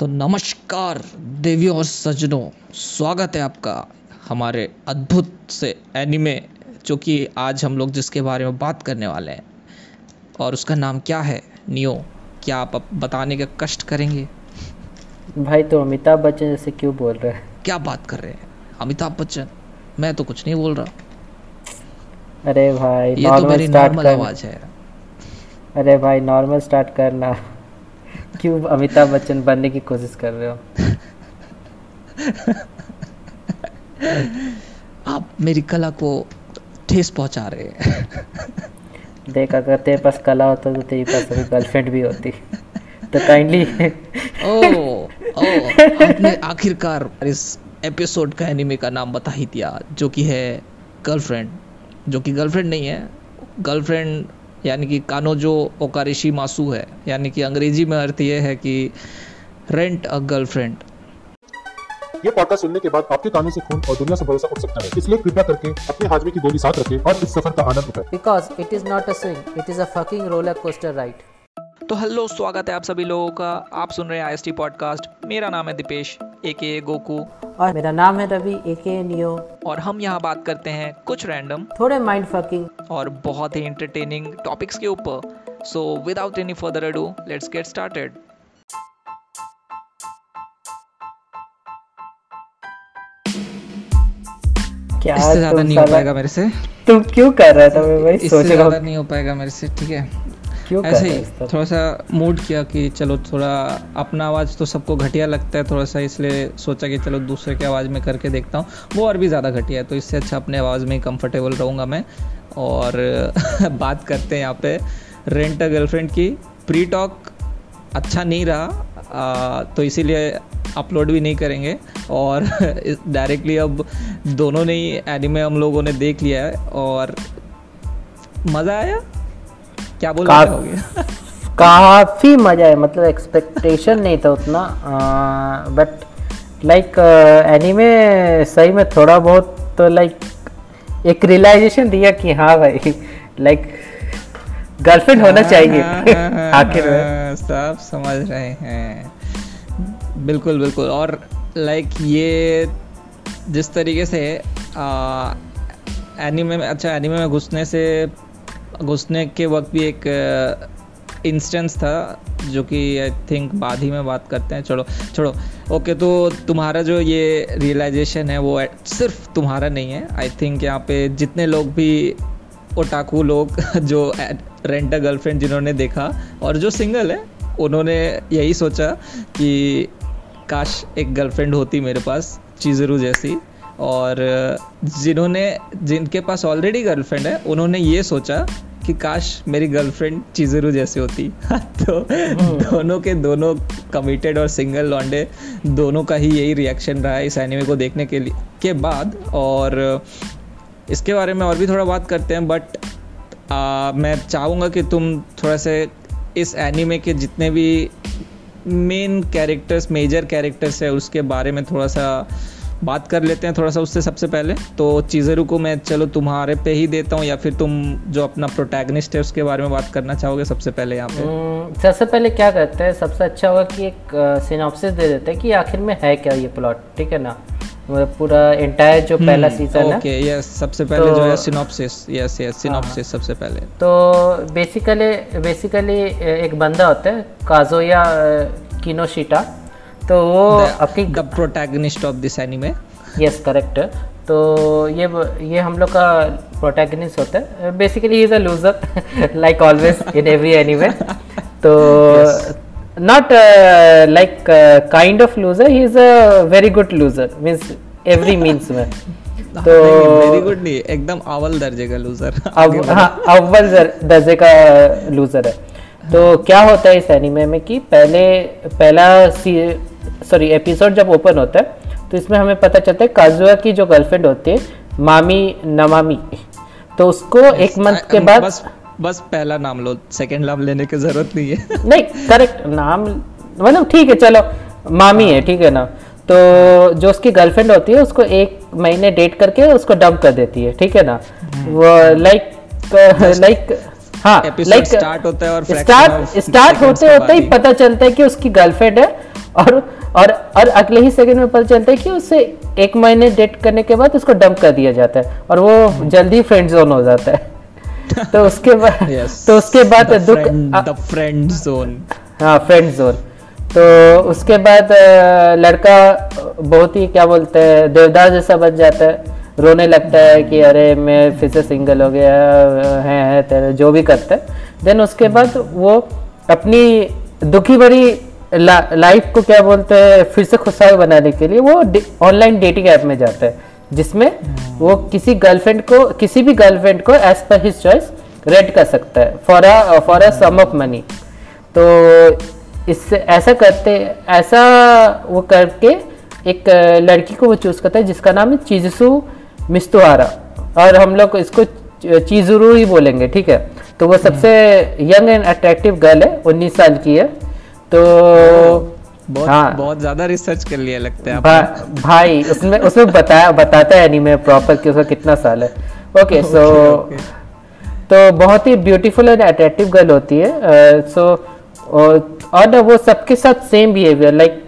तो नमस्कार देवियों और सज्जनों स्वागत है आपका हमारे अद्भुत से एनिमे जो कि आज हम लोग जिसके बारे में बात करने वाले हैं। और उसका नाम क्या है? नियो क्या आप बताने का कष्ट करेंगे? भाई तो अमिताभ बच्चन जैसे क्यों बोल रहे हैं? क्या बात कर रहे हैं? अमिताभ बच्चन? मैं तो कुछ नहीं बोल रहा। अरे भाई ये तो मेरी नॉर्मल आवाज़ है। अरे भाई नॉर्मल स्टार्ट करना। क्यों अमिताभ बच्चन बनने की कोशिश कर रहे हो? आप मेरी कला को ठेस पहुँचा रहे हैं। देख अगर तेरे पास कला होता तो तेरे पास अभी गर्लफ्रेंड भी होती। तो काइंडली ओ ओ आपने आखिरकार इस एपिसोड का एनिमे का नाम बता ही दिया जो कि है गर्लफ्रेंड जो कि गर्लफ्रेंड नहीं है गर्लफ्रेंड यानी कि कानोजो ओकारिशी मासू है यानी कि अंग्रेज़ी में अर्थ यह है कि रेंट अ गर्लफ्रेंड ये पॉडकास्ट सुनने के बाद आपके कानों से खून और दुनिया से भरोसा उठ सकता है इसलिए कृपया करके अपने हाजमे की गोली साथ रखें और इस सफ़र का आनंद उठाएँ। Because it is not a swing it is a fucking roller coaster ride तो हेलो स्वागत है आप सभी लोगों का। आप सुन रहे हैं आई पॉडकास्ट मेरा नाम है दीपेश ए के गोकू। और मेरा नाम है रवि ए के नियो। और हम यहाँ बात करते हैं कुछ रैंडम थोड़े माइंड फकिंग और बहुत ही इंटरटेनिंग टॉपिक्स के ऊपर। So without any further ado let's get started क्या इससे ज़्यादा नहीं हो पाएगा मेरे से। तुम क्यों कर रहा था मैं भाई इससे ज़्यादा नहीं हो पाएगा मेरे से ठीक है? क्यों ऐसे ही? थोड़ा सा मूड किया कि चलो थोड़ा अपना आवाज़ तो सबको घटिया लगता है थोड़ा सा इसलिए सोचा कि चलो दूसरे के आवाज़ में करके देखता हूँ। वो और भी ज़्यादा घटिया है तो इससे अच्छा अपने आवाज़ में ही कंफर्टेबल रहूँगा मैं। और बात करते हैं यहाँ पे रेंट अ गर्लफ्रेंड की। प्री टॉक अच्छा नहीं रहा आ, तो इसीलिए अपलोड भी नहीं करेंगे। और डायरेक्टली अब दोनों ने ही एनिमे हम लोगों ने देख लिया है और मज़ा आया? क्या बोल काफ- रहे काफ़ी मज़ा है मतलब एक्सपेक्टेशन नहीं था उतना बट लाइक एनीमे सही में थोड़ा बहुत तो लाइक एक रियलाइजेशन दिया कि हाँ भाई लाइक गर्लफ्रेंड होना चाहिए आखिर में। में सब समझ रहे हैं। बिल्कुल बिल्कुल और लाइक ये जिस तरीके से एनिमे में अच्छा एनिमे में घुसने से घुसने के वक्त भी एक इंस्टेंस था, जो कि आई थिंक बाद ही में बात करते हैं। चलो, छोड़ो। ओके तो तुम्हारा जो ये रियलाइजेशन है, वो सिर्फ़ तुम्हारा नहीं है। आई थिंक यहाँ पे जितने लोग भी ओटाकू लोग, जो रेंट गर्लफ्रेंड जिन्होंने देखा, और जो सिंगल है, उन्होंने यही सोचा कि, काश एक गर्लफ्रेंड होती मेरे पास, चीज़रू जैसी। और, जिन्होंने, जिनके पास ऑलरेडी गर्लफ्रेंड है, उन्होंने ये सोचा कि काश मेरी गर्लफ्रेंड चीज़रू जैसी होती। तो दोनों के दोनों कमिटेड और सिंगल लॉन्डे दोनों का ही यही रिएक्शन रहा है इस एनिमे को देखने के लिए के बाद। और इसके बारे में और भी थोड़ा बात करते हैं बट आ, मैं चाहूँगा कि तुम थोड़ा से इस एनिमे के जितने भी मेन कैरेक्टर्स मेजर कैरेक्टर्स है उसके बारे में थोड़ा सा बात कर लेते हैं थोड़ा सा उससे सबसे पहले। तो चीज़रू को मैं चलो तुम्हारे पे ही देता हूँ या फिर तुम जो अपना प्रोटैगनिस्ट है उसके बारे में बात करना चाहोगे सबसे पहले यहाँ पे? हम्म, सबसे पहले क्या करते हैं सबसे अच्छा होगा कि एक सिनॉप्सिस दे देते हैं कि आखिर में है क्या ये प्लॉट ठीक है ना? पूरा एंटायर जो पहला सीज़न है। ओके यस सबसे पहले तो- जो है सिनॉप्सिस यस यस सिनॉप्सिस सबसे पहले। तो बेसिकली बेसिकली एक बंदा होता है काजोया किनोशिटा तो वो अपनी the protagonist of this anime yes correct तो ये ये हम लोग का प्रोटैगनिस्ट होता है। Basically is a loser like always in every anyway तो not like kind of loser he is a very good loser means every means में. तो वेरी गुड नहीं एकदम अव्वल दर्जे का लूजर हाँ अव्वल दर्जे का लूजर है। तो क्या होता है इस एनीमे में कि पहले पहला सॉरी एपिसोड जब ओपन होता है तो इसमें हमें पता चलता है काजुआ की जो गर्लफ्रेंड होती है मामी नमामी। तो उसको एक मंथ के बाद बस बस पहला नाम लो सेकंड नाम लेने की ज़रूरत नहीं है। नहीं करेक्ट नाम मतलब ठीक है चलो मामी है ठीक है ना। तो जो उसकी गर्लफ्रेंड होती है उसको एक महीने डेट करके उसको डंप कर देती है ठीक है ना। वो लाइक लाइक हाँ लाइक start होता है और स्टार्ट स्टार्ट होते होते ही ही। पता चलता है कि उसकी गर्लफ्रेंड है और और और अगले ही सेकंड में पता चलता है कि उसे एक महीने डेट करने के बाद उसको डंप कर दिया जाता है और वो जल्दी फ्रेंड जोन हो जाता है। तो उसके बाद Yes. तो उसके बाद The दुख आ- the हाँ फ्रेंड जोन तो उसके बाद लड़का बहुत ही क्या बोलते हैं देवदास जैसा बन जाता है। रोने लगता है कि अरे मैं फिर से सिंगल हो गया है है तेरे जो भी करता है। देन उसके बाद वो अपनी दुखी भरी ला, लाइफ को क्या बोलते हैं फिर से खुशहाल बनाने के लिए वो ऑनलाइन डेटिंग ऐप में जाता है जिसमें वो किसी गर्लफ्रेंड को किसी भी गर्लफ्रेंड को as per his choice red कर सकता है for a for a sum of money तो इससे ऐसा करते ऐसा वो करके एक लड़की को वो चूज़ करता है जिसका नाम है चिजसु मिस्तुहारा और हम लोग इसको चीजुरू ही बोलेंगे ठीक है? तो वो सबसे यंग एंड अट्रैक्टिव गर्ल है 19 साल की है। तो बहुत हाँ। बहुत ज़्यादा रिसर्च कर लिया लगता है भा, भाई उसमें उसमें बताया बताता है एनीमे प्रॉपर कि उसका कितना साल है ओके सो. तो बहुत ही ब्यूटीफुल एंड अट्रैक्टिव गर्ल होती है सो और ना वो सबके साथ सेम बिहेवियर लाइक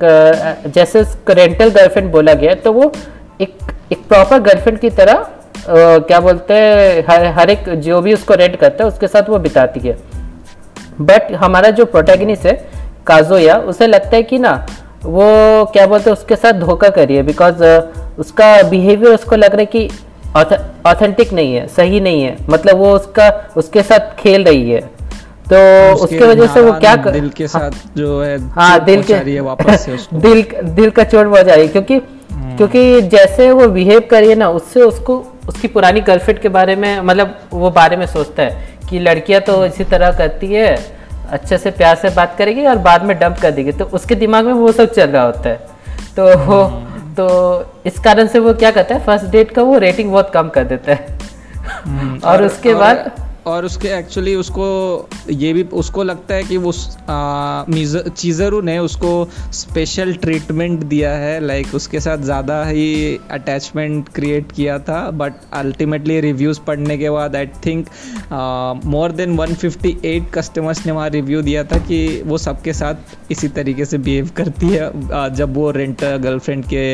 जैसे रेंटल गर्लफ्रेंड बोला गया तो वो एक एक प्रॉपर गर्लफ्रेंड की तरह uh, क्या बोलते हैं हर हर एक जो भी उसको रेंट करता है उसके साथ वो बिताती है बट हमारा जो प्रोटैगनिस्ट है काजोया उसे लगता है कि ना वो क्या बोलते हैं उसके साथ धोखा करिए बिकॉज़ उसका बिहेवियर उसको लग रहा है कि ऑथेंटिक नहीं है सही नहीं है मतलब वो उसका उसके साथ खेल रही है। तो उसके वजह से वो क्या कर, दिल के साथ हाँ, जो है हाँ दिल के रही है वापस से उसको। दिल दिल का चोट पहुँचा रही है क्योंकि क्योंकि जैसे वो बिहेव करिए ना उससे उसको उसकी पुरानी गर्लफ्रेंड के बारे में मतलब वो बारे में सोचता है कि लड़कियाँ तो इसी तरह करती है अच्छे से प्यार से बात करेगी और बाद में डंप कर देगी। तो उसके दिमाग में वो सब चल रहा होता है। तो वो तो इस कारण से वो क्या करता है फ़र्स्ट डेट का वो रेटिंग बहुत कम कर देता है। हम्म, और उसके बाद और उसके एक्चुअली उसको ये भी उसको लगता है कि वो चीज़रू ने उसको स्पेशल ट्रीटमेंट दिया है लाइक उसके साथ ज़्यादा ही अटैचमेंट क्रिएट किया था बट अल्टीमेटली रिव्यूज़ पढ़ने के बाद I think more than 158 customers ने वहाँ रिव्यू दिया था कि वो सबके साथ इसी तरीके से बिहेव करती है uh, जब वो रेंट गर्लफ्रेंड के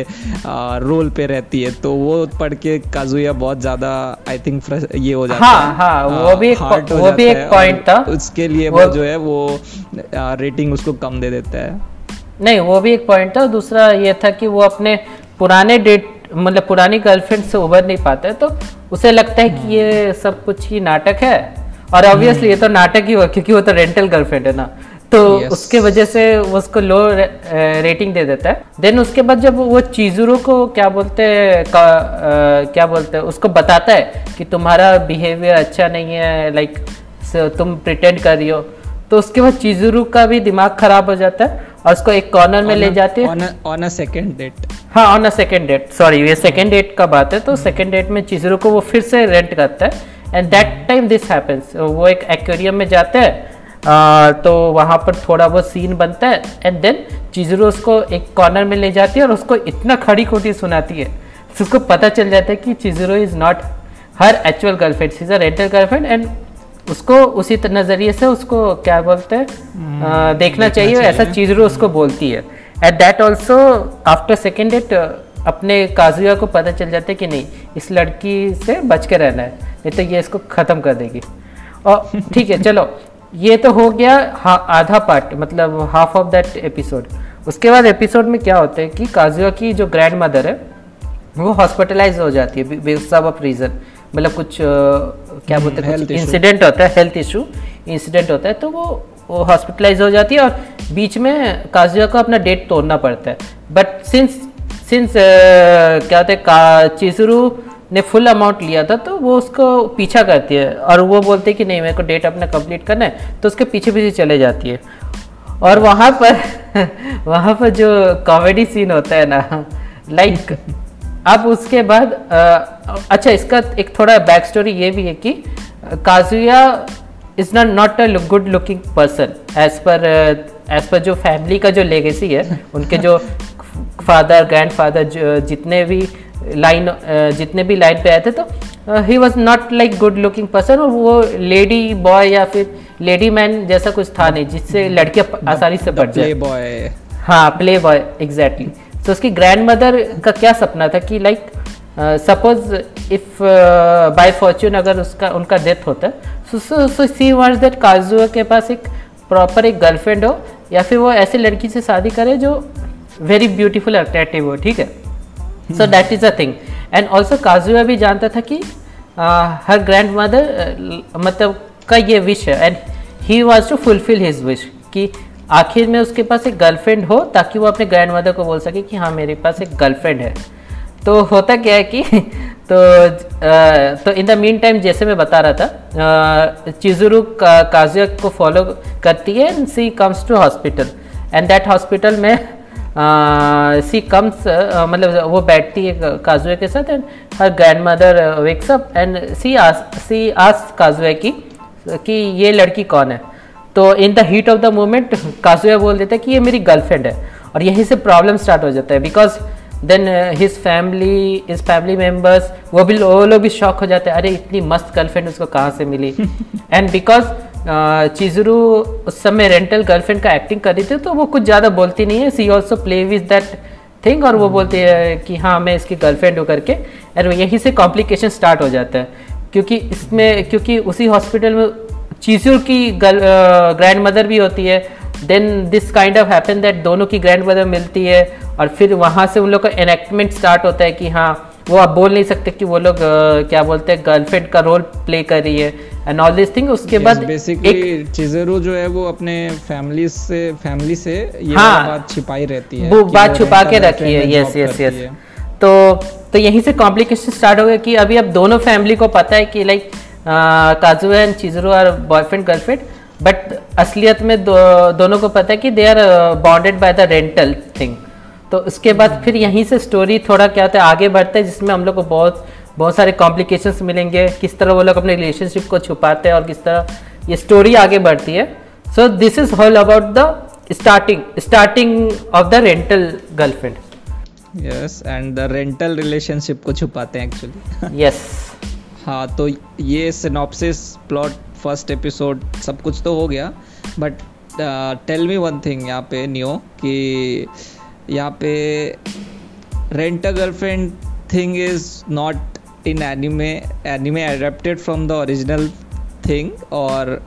रोल पे रहती है तो वो पढ़ के काजुया बहुत ज़्यादा आई थिंक ये हो जाता हाँ, है हाँ, वो भी एक वो भी एक पॉइंट था। उसके लिए वो- जो है वो रेटिंग उसको कम दे देता है। नहीं वो भी एक पॉइंट था। दूसरा ये था कि वो अपने पुराने डेट मतलब पुरानी गर्लफ्रेंड से उभर नहीं पाता है तो उसे लगता है कि ये सब कुछ ही नाटक है। और ऑब्वियसली ये तो नाटक ही हुआ क्योंकि वो तो रेंटल गर्लफ्रेंड है ना। तो Yes. उसके वजह से वो उसको लो रेटिंग दे देता है। देन उसके बाद जब वो चीजुरो को क्या बोलते हैं क्या बोलते हैं उसको बताता है कि तुम्हारा बिहेवियर अच्छा नहीं है लाइक तुम प्रिटेंड कर रही हो तो उसके बाद चीजुरू का भी दिमाग खराब हो जाता है और उसको एक कॉर्नर में ले जाते हैं। ऑन अ सेकंड डेट हाँ on a second date sorry ये सेकेंड डेट का बात है तो सेकेंड डेट में चिजरू को वो फिर से रेंट करता है। And that time this happens वो एक एक्वेरियम में जाता है आ, तो वहाँ पर थोड़ा बहुत सीन बनता है एंड देन चिजरू उसको एक कॉर्नर में ले जाती है और उसको इतना खड़ी खोटी सुनाती है तो उसको पता चल जाता है कि Chizuru is not her actual girlfriend is a rental girlfriend and उसको उसी नज़रिए से उसको क्या बोलते हैं आ, देखना चाहिए चाहिए ऐसा चीजरू उसको बोलती है। At that also after second date अपने काजुआ को पता चल जाता है कि नहीं इस लड़की से बच के रहना है नहीं तो ये इसको ख़त्म कर देगी। और ठीक है चलो ये तो हो गया हा, आधा पार्ट मतलब हाफ़ ऑफ़ दैट एपिसोड उसके बाद एपिसोड में क्या होता है कि काजुया की जो ग्रैंड मदर है वो हॉस्पिटलाइज हो जाती है सब ऑफ़ रीज़न मतलब कुछ अ, क्या बोलते हैं. इंसिडेंट होता है हेल्थ इशू इंसिडेंट होता है तो वो वो हॉस्पिटलाइज हो जाती है और बीच में काजुया को अपना डेट तोड़ना पड़ता है. बट सिंस सिंस क्या होता है का चिसरू ने फुल अमाउंट लिया था तो वो उसको पीछा करती है और वो बोलते हैं कि नहीं मेरे को डेट अपना कंप्लीट करना है तो उसके पीछे पीछे चले जाती है। और वहाँ पर वहाँ पर जो कॉमेडी सीन होता है ना लाइक अब उसके बाद अच्छा इसका एक थोड़ा बैक स्टोरी ये भी है कि Kazuya is not not a good looking person as per as per जो फैमिली का जो लेगेसी है उनके जो फादर ग्रैंड फादर जितने भी लाइन जितने भी लाइन पे आए थे तो he was not like good looking person और वो लेडी बॉय या फिर लेडी मैन जैसा कुछ था नहीं जिससे लड़कियाँ आसानी से बढ़ जाए। बॉय हाँ प्ले बॉय एग्जैक्टली तो उसकी ग्रैंड मदर का क्या सपना था कि like suppose if by fortune अगर उसका उनका डेथ होता है सो सो सी वांट्स दैट काजुआ के पास एक प्रॉपर एक गर्लफ्रेंड हो या फिर वो ऐसी लड़की से शादी करे जो वेरी ब्यूटीफुल अट्रैक्टिव हो ठीक है? So that is a thing and also Kazuya भी जानता था कि हर ग्रैंड मदर मतलब का ये विश है and he was to fulfil his wish कि आखिर में उसके पास एक गर्लफ्रेंड हो ताकि वो अपने ग्रैंड मदर को बोल सके कि हाँ मेरे पास एक गर्लफ्रेंड है तो होता क्या है कि तो आ, तो इन द मीन टाइम जैसे मैं बता रहा था चिजुरु का, काजुया को फॉलो करती है and she comes to hospital and that hospital में सी कम्स मतलब वो बैठती है काजुए के साथ and her grandmother wakes up and sees sees Kazuya की कि ये लड़की कौन है? तो in the heat of the moment Kazuya बोल देता है कि ये मेरी गर्लफ्रेंड है और यहीं से प्रॉब्लम स्टार्ट हो जाता है because then his family his family members वो भी वो लोग भी शॉक हो जाते हैं अरे इतनी मस्त गर्लफ्रेंड उसको कहाँ से मिली? एंड बिकॉज़ चिजरू उस समय रेंटल गर्लफ्रेंड का एक्टिंग कर रही थी तो वो कुछ ज़्यादा बोलती नहीं है। She also play with that thing और वो हम्म। बोलती है कि हाँ मैं इसकी गर्लफ्रेंड हूँ करके और यहीं से कॉम्प्लिकेशन स्टार्ट हो जाता है। क्योंकि इसमें क्योंकि उसी हॉस्पिटल में चीजूर की ग्रैंड मदर भी होती है। Then this kind of happen that दोनों की ग्रैंड मदर मिलती है और फिर वहाँ से उन लोग का एनेक्टमेंट स्टार्ट होता है कि हाँ वो आप बोल नहीं सकते कि वो लोग क्या बोलते हैं गर्लफ्रेंड का रोल प्ले कर रही है एंड ऑल दिस थिंग उसके yes, बाद बेसिकली चिजरू जो है वो अपने फैमिली से फैमिली से ये हाँ, बात छिपाई रहती है वो बात छुपा के रखी है यस यस यस तो तो यहीं से कॉम्प्लिकेशन स्टार्ट हो गया कि अभी अब दोनों फैमिली को पता है कि like Kazu and Chizuru are boyfriend girlfriend but असलियत में दो, दोनों को पता है कि they are bonded by the rental thing तो उसके बाद फिर यहीं से स्टोरी थोड़ा क्या होता है आगे बढ़ता है जिसमें हम लोग को बहुत बहुत सारे कॉम्प्लिकेशंस मिलेंगे किस तरह वो लोग अपने रिलेशनशिप को छुपाते हैं और किस तरह ये स्टोरी आगे बढ़ती है। So this is all about the starting starting of the rental girlfriend yes and the rental relationship को छुपाते हैं एक्चुअली यस हाँ तो ये सिनॉप्सिस प्लॉट फ़र्स्ट एपिसोड सब कुछ तो हो गया। But tell me one thing यहाँ पे न्यू कि यहाँ पे rent a girlfriend thing is not in anime anime adapted from the original thing और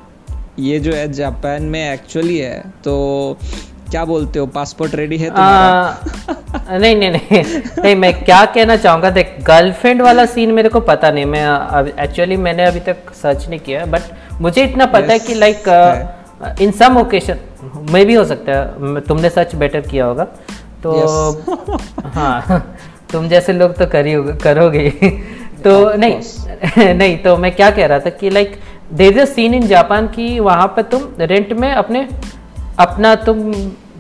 ये जो है जापान में एक्चुअली है तो क्या बोलते हो? पासपोर्ट रेडी है तुम्हारा? नहीं नहीं नहीं नहीं मैं क्या कहना चाहूँगा? देख गर्लफ्रेंड वाला सीन मेरे को पता नहीं मैं एक्चुअली मैंने अभी तक सर्च नहीं किया बट मुझे इतना पता yes, है। कि लाइक इन सम ओकेशन मे भी हो सकता है तुमने सर्च बेटर किया होगा तो yes. हाँ तुम जैसे लोग तो करी करोगे तो नहीं नहीं तो मैं क्या कह रहा था कि like there a scene in Japan की वहाँ पर तुम रेंट में अपने अपना तुम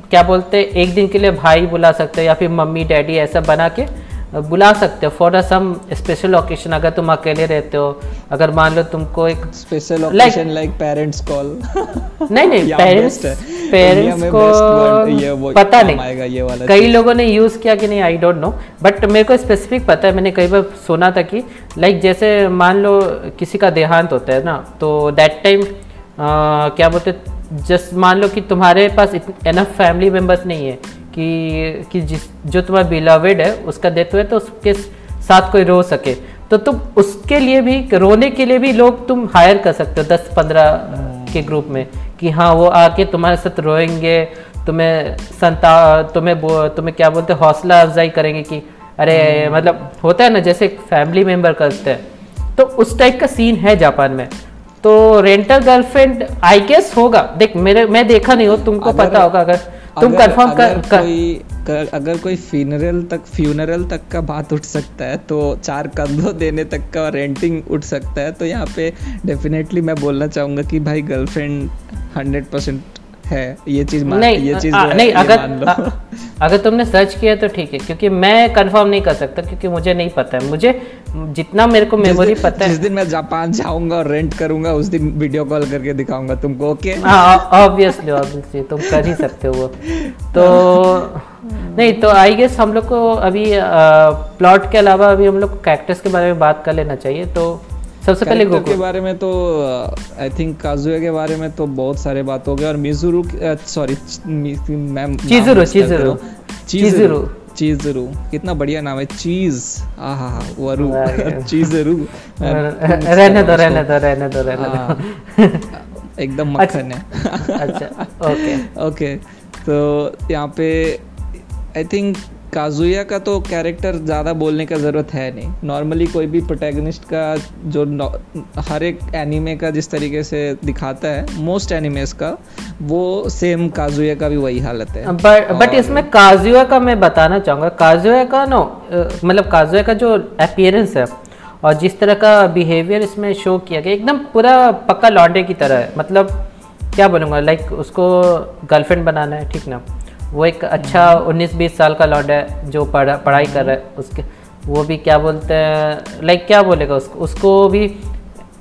क्या बोलते एक दिन के लिए भाई बुला सकते हो या फिर मम्मी डैडी ऐसा बना के बुला सकते हो for a some special occasion अगर तुम अकेले रहते हो। अगर मान लो तुमको एक special occasion like parents call नहीं नहीं पेरेंट्स पेरेंट्स को ये वो पता नहीं। ये वाला कई लोगों ने यूज़ किया कि नहीं आई डोंट नो बट मेरे को स्पेसिफिक पता है मैंने कई बार सुना था कि लाइक like जैसे मान लो किसी का देहांत होता है ना तो दैट टाइम क्या बोलते जस्ट मान लो कि तुम्हारे पास एनफ फैमिली मेंबर्स नहीं है कि कि जिस जो तुम्हारा बिलावेड है उसका डेथ हुआ तो उसके साथ कोई रो सके। तो तुम उसके लिए भी रोने के लिए भी लोग तुम हायर कर सकते हो दस पंद्रह के ग्रुप में कि हाँ वो आके तुम्हारे साथ रोएँगे तुम्हें संता तुम्हें तुम्हें क्या बोलते हौसला अफजाई करेंगे कि अरे मतलब होता है ना जैसे एक फैमिली मेंबर करते हैं तो उस टाइप का सीन है जापान में। तो रेंटल गर्लफ्रेंड आई गेस होगा। देख मेरे मैं देखा नहीं हो तुमको पता होगा अगर तुम कंफर्म कर, कर कोई कर, अगर कोई फ्यूनरल तक फ्यूनरल तक का बात उठ सकता है तो चार कंधों देने तक का रेंटिंग उठ सकता है तो यहाँ पे डेफिनेटली मैं बोलना चाहूँगा कि भाई गर्लफ्रेंड हंड्रेड परसेंट है। ये चीज़ नहीं ये चीज़ नहीं अगर आ, अगर तुमने सर्च किया तो ठीक है क्योंकि मैं कंफर्म नहीं कर सकता क्योंकि मुझे नहीं पता है। मुझे जितना मेरे को मेमोरी पता है। जिस दिन मैं जापान जाऊँगा और रेंट करूँगा उस दिन वीडियो कॉल करके दिखाऊँगा तुमको ओके ऑब्वियसली ऑब्वियसली तुम कर ही सकते हो तो नहीं तो आई गेस हम लोग को अभी प्लॉट के अलावा अभी हम लोग कैक्टस के बारे में बात कर लेना चाहिए तो सबसे पहले Character के बारे में तो आई थिंक काजुया के बारे में तो बहुत सारे बात हो गए और मिजुरु सॉरी मैम चिजुरू, चिजुरू। चिजुरू। चीजरू कितना बढ़िया नाम है चीज़। आ वरु। वाह, यार। चीजरू रहने दो रहने दो रहने दो रहने दो। हाँ, एकदम मक्खन है। अच्छा ओके। ओके तो यहाँ पे आई थिंक काजुया का तो कैरेक्टर ज़्यादा बोलने का ज़रूरत है नहीं। नॉर्मली कोई भी प्रोटैगनिस्ट का जो हर एक एनीमे का जिस तरीके से दिखाता है मोस्ट एनिमेस का वो सेम काजुया का भी वही हालत है। बट बट इसमें काजुआ का मैं बताना चाहूँगा। काजुआ का नो मतलब काजुआ का जो अपियरेंस है और जिस तरह का बिहेवियर इसमें शो किया गया एकदम पूरा पक्का लॉन्डे की तरह है। मतलब क्या बोलूँगा लाइक उसको गर्लफ्रेंड बनाना है ठीक ना? वो एक अच्छा 19-20 साल का लॉन्ड है जो पढ़ा पढ़ाई कर रहा है उसके वो भी क्या बोलते हैं लाइक क्या बोलेगा उसको? उसको भी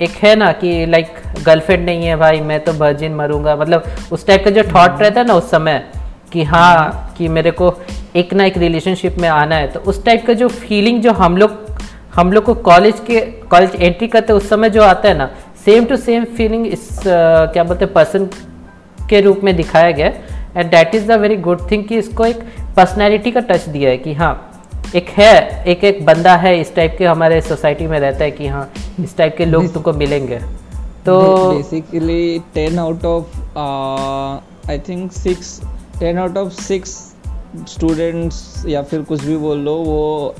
एक है ना कि लाइक गर्लफ्रेंड नहीं है भाई मैं तो वर्जिन मरूँगा। मतलब उस टाइप का जो थॉट रहता है ना उस समय कि हाँ कि मेरे को एक ना एक रिलेशनशिप में आना है तो उस टाइप का जो फीलिंग जो हम लोग हम लोग को कॉलेज के कॉलेज एंट्री करते उस समय जो आता है ना सेम टू सेम फीलिंग इस अ, क्या बोलते हैं पर्सन के रूप में दिखाया गया and that is the very good thing कि इसको एक पर्सनैलिटी का टच दिया है कि हाँ एक है एक एक बंदा है इस टाइप के हमारे सोसाइटी में रहता है कि हाँ इस टाइप के लोग तुमको मिलेंगे। तो basically ten out of I think six ten out of six students या फिर कुछ भी बोल लो वो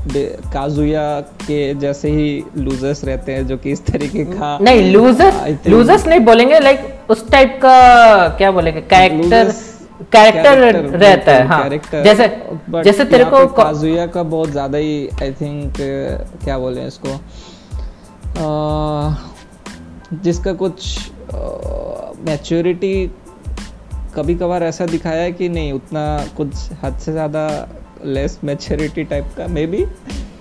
काजुया के जैसे ही लूजर्स रहते हैं जो कि इस तरीके का नहीं लूजर्स लूजर्स नहीं बोलेंगे लाइक उस टाइप का क्या बोलेंगे कैरेक्टर कैरेक्टर रहता है हाँ। जैसे जैसे तेरे को काजुया का बहुत ज़्यादा ही आई थिंक क्या बोले इसको? जिसका कुछ मैच्योरिटी कभी कभार ऐसा दिखाया है कि नहीं उतना कुछ हद से ज़्यादा लेस मैच्योरिटी टाइप का मे बी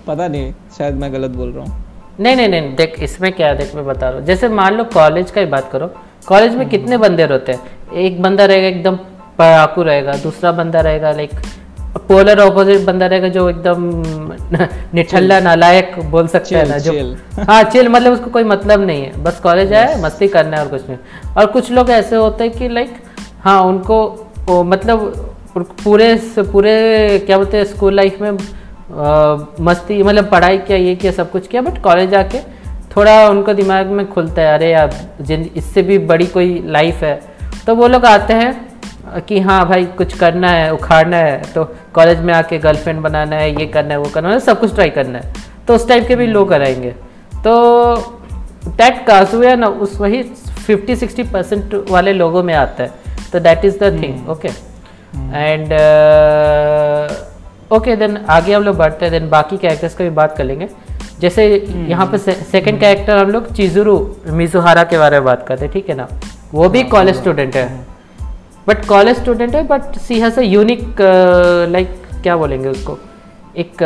पता नहीं शायद मैं गलत बोल रहा हूँ। नहीं नहीं नहीं देख इसमें क्या है देख मैं बता रहा हूँ। जैसे मान लो कॉलेज का ही बात करो। कॉलेज में कितने बंदे रहते हैं? एक बंदा रहेगा एकदम पढ़ाकू रहेगा दूसरा बंदा रहेगा लाइक पोलर ऑपोजिट बंदा रहेगा जो एकदम निठल्ला नालायक बोल सकते हैं ना जो हाँ चिल मतलब उसको कोई मतलब नहीं है बस कॉलेज आए मस्ती करना है और कुछ नहीं। और कुछ लोग ऐसे होते हैं कि लाइक हाँ उनको वो मतलब पूरे पूरे क्या बोलते हैं स्कूल लाइफ में अ, मस्ती मतलब पढ़ाई किया ये किया सब कुछ किया बट कॉलेज आके थोड़ा उनको दिमाग में खुलता है अरे यार जिन इससे भी बड़ी कोई लाइफ है। तो वो लोग आते हैं कि हाँ भाई कुछ करना है उखाड़ना है तो कॉलेज में आके गर्लफ्रेंड बनाना है ये करना है वो करना है सब कुछ ट्राई करना है। तो उस टाइप के भी लोग कराएँगे। तो दैट काजुया ना उस वही 50 60 परसेंट वाले लोगों में आता है। तो that is the thing okay and okay then आगे हम लोग बढ़ते हैं देन बाकी कैरेक्टर्स का भी बात कर लेंगे। जैसे यहाँ पे सेकंड कैरेक्टर हम लोग चिजुरू मिजुहारा के बारे में बात करते हैं ठीक है ना? वो भी कॉलेज स्टूडेंट है। बट कॉलेज स्टूडेंट है but she has a unique like क्या बोलेंगे उसको? एक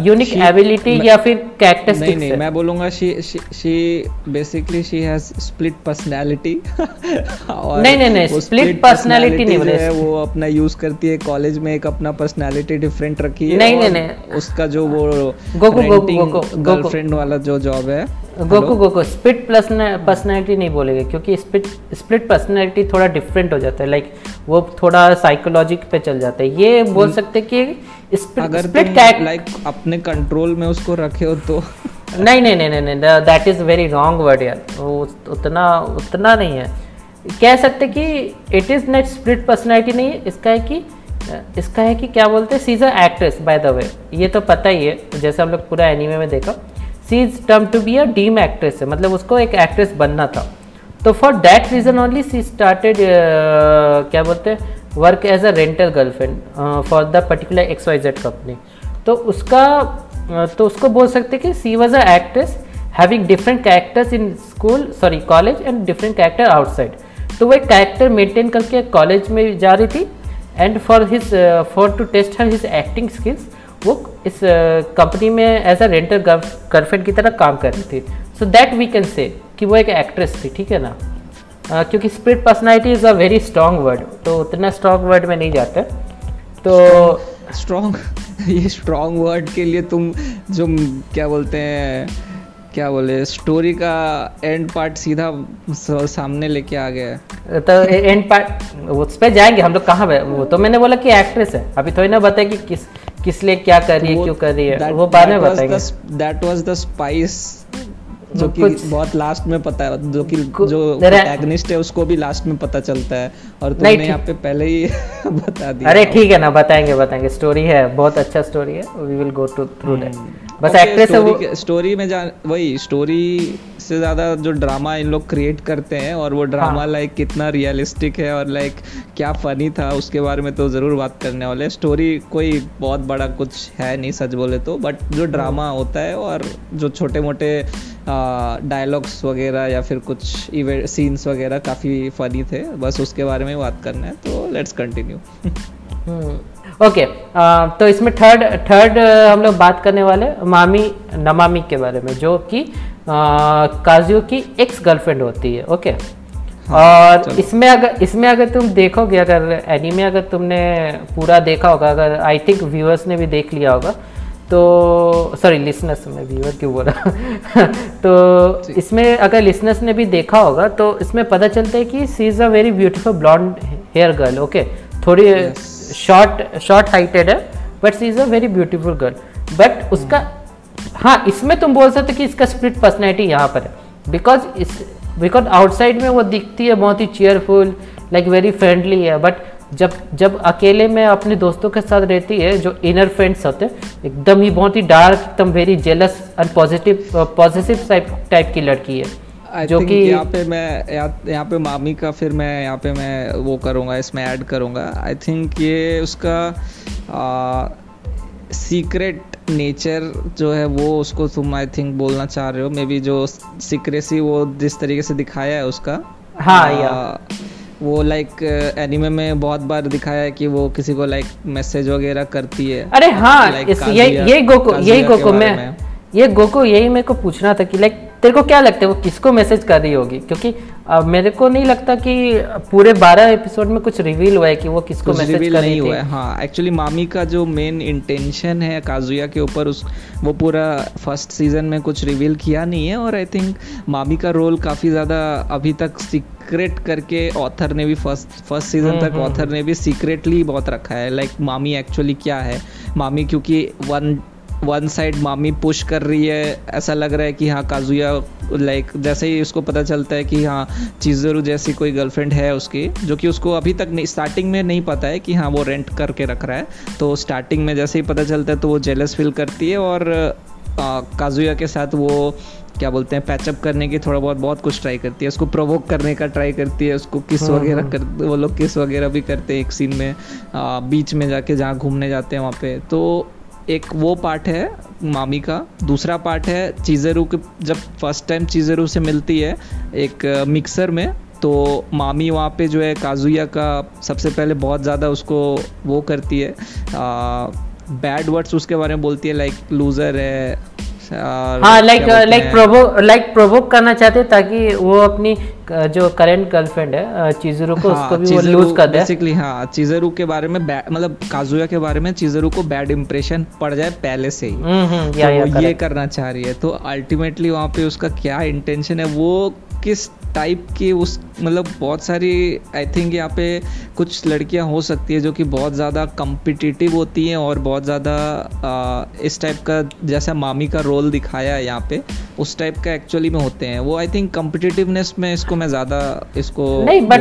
यूनिक She- एबिलिटी या फिर नहीं कैरेक्टरिस्टिक्स नहीं मैं बोलूँगा she she basically she has split personality नहीं, नहीं, नहीं, split personality नहीं। है वो अपना यूज़ करती है कॉलेज में एक अपना पर्सनालिटी डिफरेंट रखी है नहीं, नहीं, नहीं। उसका जो वो गोकू, गोकू। गर्लफ्रेंड वाला जो जॉब है गोकू गोकू स्प्लिट पर्सनैलिटी नहीं बोलेंगे क्योंकि स्प्लिट स्प्लिट पर्सनैलिटी थोड़ा डिफरेंट हो जाता है लाइक वो थोड़ा साइकोलॉजी पे चल जाता है ये बोल सकते हैं कि स्प्लिट अगर स्प्लिट लाइक अपने कंट्रोल में उसको रखे हो तो। नहीं नहीं नहीं नहीं नहीं that is very wrong word यार। वो उतना उतना नहीं है। कह सकते कि it is not split personality नहीं है। इसका है कि इसका है कि क्या बोलते हैं? She's a actress by the way ये तो पता ही है जैसे हम लोग पूरा एनीमे में देखा। She is term to be a deem actress है। मतलब उसको एक एक्ट्रेस बनना था। तो for that reason only she started क्या बोलते हैं? Work as a rental girlfriend for the particular X Y Z company तो उसका uh, तो उसको बोल सकते कि she was a actress having different characters in school sorry college and different character outside तो वो एक कैरेक्टर मेंटेन करके कॉलेज में जा रही थी and for his for to test her his acting skills वो इस कंपनी में एज अ रेंटर गर्लफ्रेंड की तरह काम कर रही थी. So that we can say कि वो एक एक्ट्रेस थी ठीक है ना? क्योंकि split personality is a very strong word तो उतना स्ट्रॉन्ग वर्ड में नहीं जाते। तो स्ट्रॉन्ग ये स्ट्रॉन्ग वर्ड के लिए तुम जो क्या बोलते हैं क्या बोले स्टोरी का एंड पार्ट सीधा सामने लेके आ गया। तो एंड पार्ट उस पर जाएँगे हम लोग कहाँ पे वो तो मैंने बोला कि एक्ट्रेस है। अभी थोड़ी ना बताए कि किस किस लिए क्या कर रही है क्यों कर रही है वो बाद में बताएँगे। दैट वाज द स्पाइस जो कि बहुत लास्ट में पता है जो कि जो एग्निस्ट प्रोटैगनिस्ट है। उसको भी लास्ट में पता चलता है। और तुमने यहाँ पे पहले ही बता दिया। अरे ठीक है ना बताएँगे बताएँगे। स्टोरी है बहुत अच्छा स्टोरी है। We will go to through that बस एक्ट्रेस है वो। स्टोरी में जा वही स्टोरी से ज़्यादा जो ड्रामा इन लोग क्रिएट करते हैं और वो ड्रामा हाँ। लाइक कितना रियलिस्टिक है और लाइक क्या फनी था उसके बारे में तो ज़रूर बात करने वाले स्टोरी कोई बहुत बड़ा कुछ है नहीं सच बोले तो। बट जो ड्रामा होता है और जो छोटे मोटे डायलॉग्स वगैरह या फिर कुछ इवेंट सीन्स वगैरह काफ़ी फनी थे बस उसके बारे में बात करना है तो लेट्स कंटिन्यू ओके तो इसमें थर्ड थर्ड हम लोग बात करने वाले मामी नमामी के बारे में जो कि काजियो की एक्स गर्लफ्रेंड होती है ओके और इसमें अगर इसमें अगर तुम देखोगे अगर एनीमे अगर तुमने पूरा देखा होगा अगर आई थिंक व्यूअर्स ने भी देख लिया होगा तो सॉरी लिसनर्स में व्यूअर क्यों बोला? तो इसमें अगर लिसनर्स ने भी देखा होगा तो इसमें पता चलता है कि she is a very beautiful blonde hair girl okay थोड़ी शॉर्ट शॉर्ट हाइटेड है but she is a very beautiful girl but उसका हाँ इसमें तुम बोल सकते कि इसका स्प्लिट पर्सनैलिटी यहाँ पर है। बिकॉज़ इस बिकॉज़ आउटसाइड में वो दिखती है, बहुत ही चेयरफुल लाइक वेरी फ्रेंडली है। बट जब जब अकेले में अपने दोस्तों के साथ रहती है, जो इनर फ्रेंड्स होते हैं, एकदम ही बहुत ही डार्क एकदम very jealous and positive positive type type की लड़की है। आई जो कि यहाँ पे मैं यहाँ पे मामी का फिर मैं यहाँ पे मैं वो करूँगा इसमें ऐड करूँगा। आई थिंक ये उसका सीक्रेट नेचर जो है वो उसको तुम आई थिंक बोलना चाह रहे हो। मे बी जो सीक्रेसी वो जिस तरीके से दिखाया है उसका हाँ, आ, या। वो लाइक एनिमे में बहुत बार दिखाया है कि वो किसी को लाइक मैसेज वगैरह करती है। अरे हाँ इस ये ये गोको यही गोको मैं ये गोको यही मेरे को पूछना था कि लाइक तेरे को क्या लगता है वो किसको मैसेज कर रही होगी? क्योंकि अ, मेरे को नहीं लगता कि पूरे 12 एपिसोड में कुछ रिवील हुआ है कि वो किसको मैसेज कर रही हुआ है हाँ एक्चुअली मामी का जो मेन इंटेंशन है काजुया के ऊपर उस वो पूरा फ़र्स्ट सीज़न में कुछ रिवील किया नहीं है और आई थिंक मामी का रोल काफ़ी ज़्यादा अभी तक सीक्रेट करके ऑथर ने भी फ़र्स्ट फ़र्स्ट सीज़न तक ऑथर ने भी सीक्रेटली बहुत रखा है। लाइक मामी एक्चुअली क्या है? मामी क्योंकि one one side Mami push कर रही है ऐसा लग रहा है कि हाँ काजुया लाइक जैसे ही उसको पता चलता है कि हाँ चीज़रू जैसी कोई गर्लफ्रेंड है उसकी जो कि उसको अभी तक नहीं स्टार्टिंग में नहीं पता है कि हाँ वो रेंट करके रख रहा है तो स्टार्टिंग में जैसे ही पता चलता है तो वो जेलस फील करती है और आ, काजुया के साथ वो क्या बोलते हैं पैचअप करने की थोड़ा बहुत बहुत कुछ ट्राई करती है उसको प्रोवोक करने का ट्राई करती है उसको किस वगैरह कर वो लोग किस वगैरह भी करते हैं एक सीन में आ, बीच में जाके जहाँ घूमने जाते हैं वहाँ पे तो एक वो पार्ट है मामी का। दूसरा पार्ट है चीज़रू के जब फ़र्स्ट टाइम चीज़रू से मिलती है एक मिक्सर में तो मामी वहाँ पे जो है काजुया का सबसे पहले बहुत ज़्यादा उसको वो करती है। बैड वर्ड्स उसके बारे में बोलती है लाइक लूज़र है हाँ लाइक लाइक हैं? लाइक प्रोवोक करना चाहते ताकि वो अपनी जो करेंट गर्लफ्रेंड है चीजरू को उसको भी वो लूज कर दे। बेसिकली हाँ चीज़रू के बारे में मतलब काजुया के बारे में चीज़रू को बैड इंप्रेशन पड़ जाए पहले से ही। हम्म हम्म तो या या ये करना चाह रही है। तो अल्टीमेटली वहाँ पे उसका क्या इंटेंशन है वो किस टाइप की उस मतलब बहुत सारी आई थिंक यहाँ पे कुछ लड़कियाँ हो सकती है जो कि बहुत ज़्यादा कम्पिटिटिव होती हैं और बहुत ज़्यादा इस टाइप का जैसा मामी का रोल दिखाया है यहाँ पे उस टाइप का एक्चुअली में होते हैं। वो आई थिंक कम्पिटिटिवनेस में इसको मैं ज़्यादा इसको नहीं, कि but,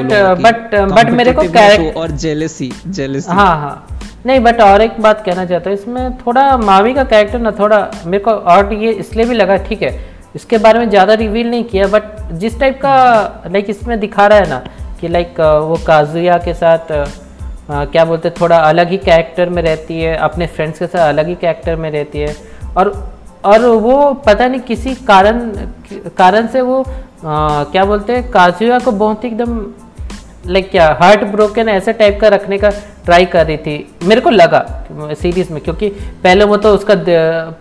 but मेरे को हो और जेलेसी जेलेसी हाँ हाँ। नहीं बट और एक बात कहना चाहता हूँ इसमें थोड़ा मामी का कैरेक्टर ना थोड़ा मेरे को और ये इसलिए भी लगा ठीक है इसके बारे में ज़्यादा रिवील नहीं किया बट जिस टाइप का लाइक इसमें दिखा रहा है ना कि लाइक वो काजुया के साथ अ, क्या बोलते हैं थोड़ा अलग ही कैरेक्टर में रहती है अपने फ्रेंड्स के साथ अलग ही कैरेक्टर में रहती है और और वो पता नहीं किसी कारण कारण से वो अ, क्या बोलते हैं काजुया को बहुत ही एकदम लाइक क्या हार्ट ब्रोकन ऐसे टाइप का रखने का ट्राई कर रही थी। मेरे को लगा सीरीज़ में क्योंकि पहले वो तो उसका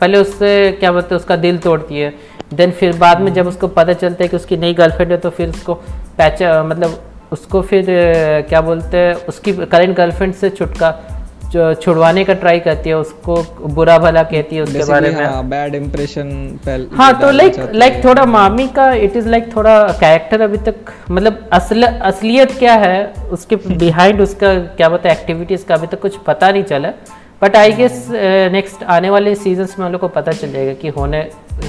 पहले उससे क्या बोलते हैं उसका दिल तोड़ती है। देन फिर बाद में जब उसको पता चलता है कि उसकी नई गर्लफ्रेंड है तो फिर उसको पैच मतलब उसको फिर क्या बोलते हैं उसकी करेंट गर्लफ्रेंड से छुटका छुड़वाने का ट्राई करती है उसको बुरा भला कहती है उसके बारे में। हाँ बैड इम्प्रेशन हाँ तो लाइक लाइक थोड़ा मामी का इट इज़ लाइक थोड़ा कैरेक्टर अभी तक मतलब असल असलियत क्या है उसके बिहाइंड उसका क्या बोलते हैं एक्टिविटीज़ का अभी तक कुछ पता नहीं चला। बट आई गेस नेक्स्ट आने वाले सीज़न में हम लोग को पता चल जाएगा कि होने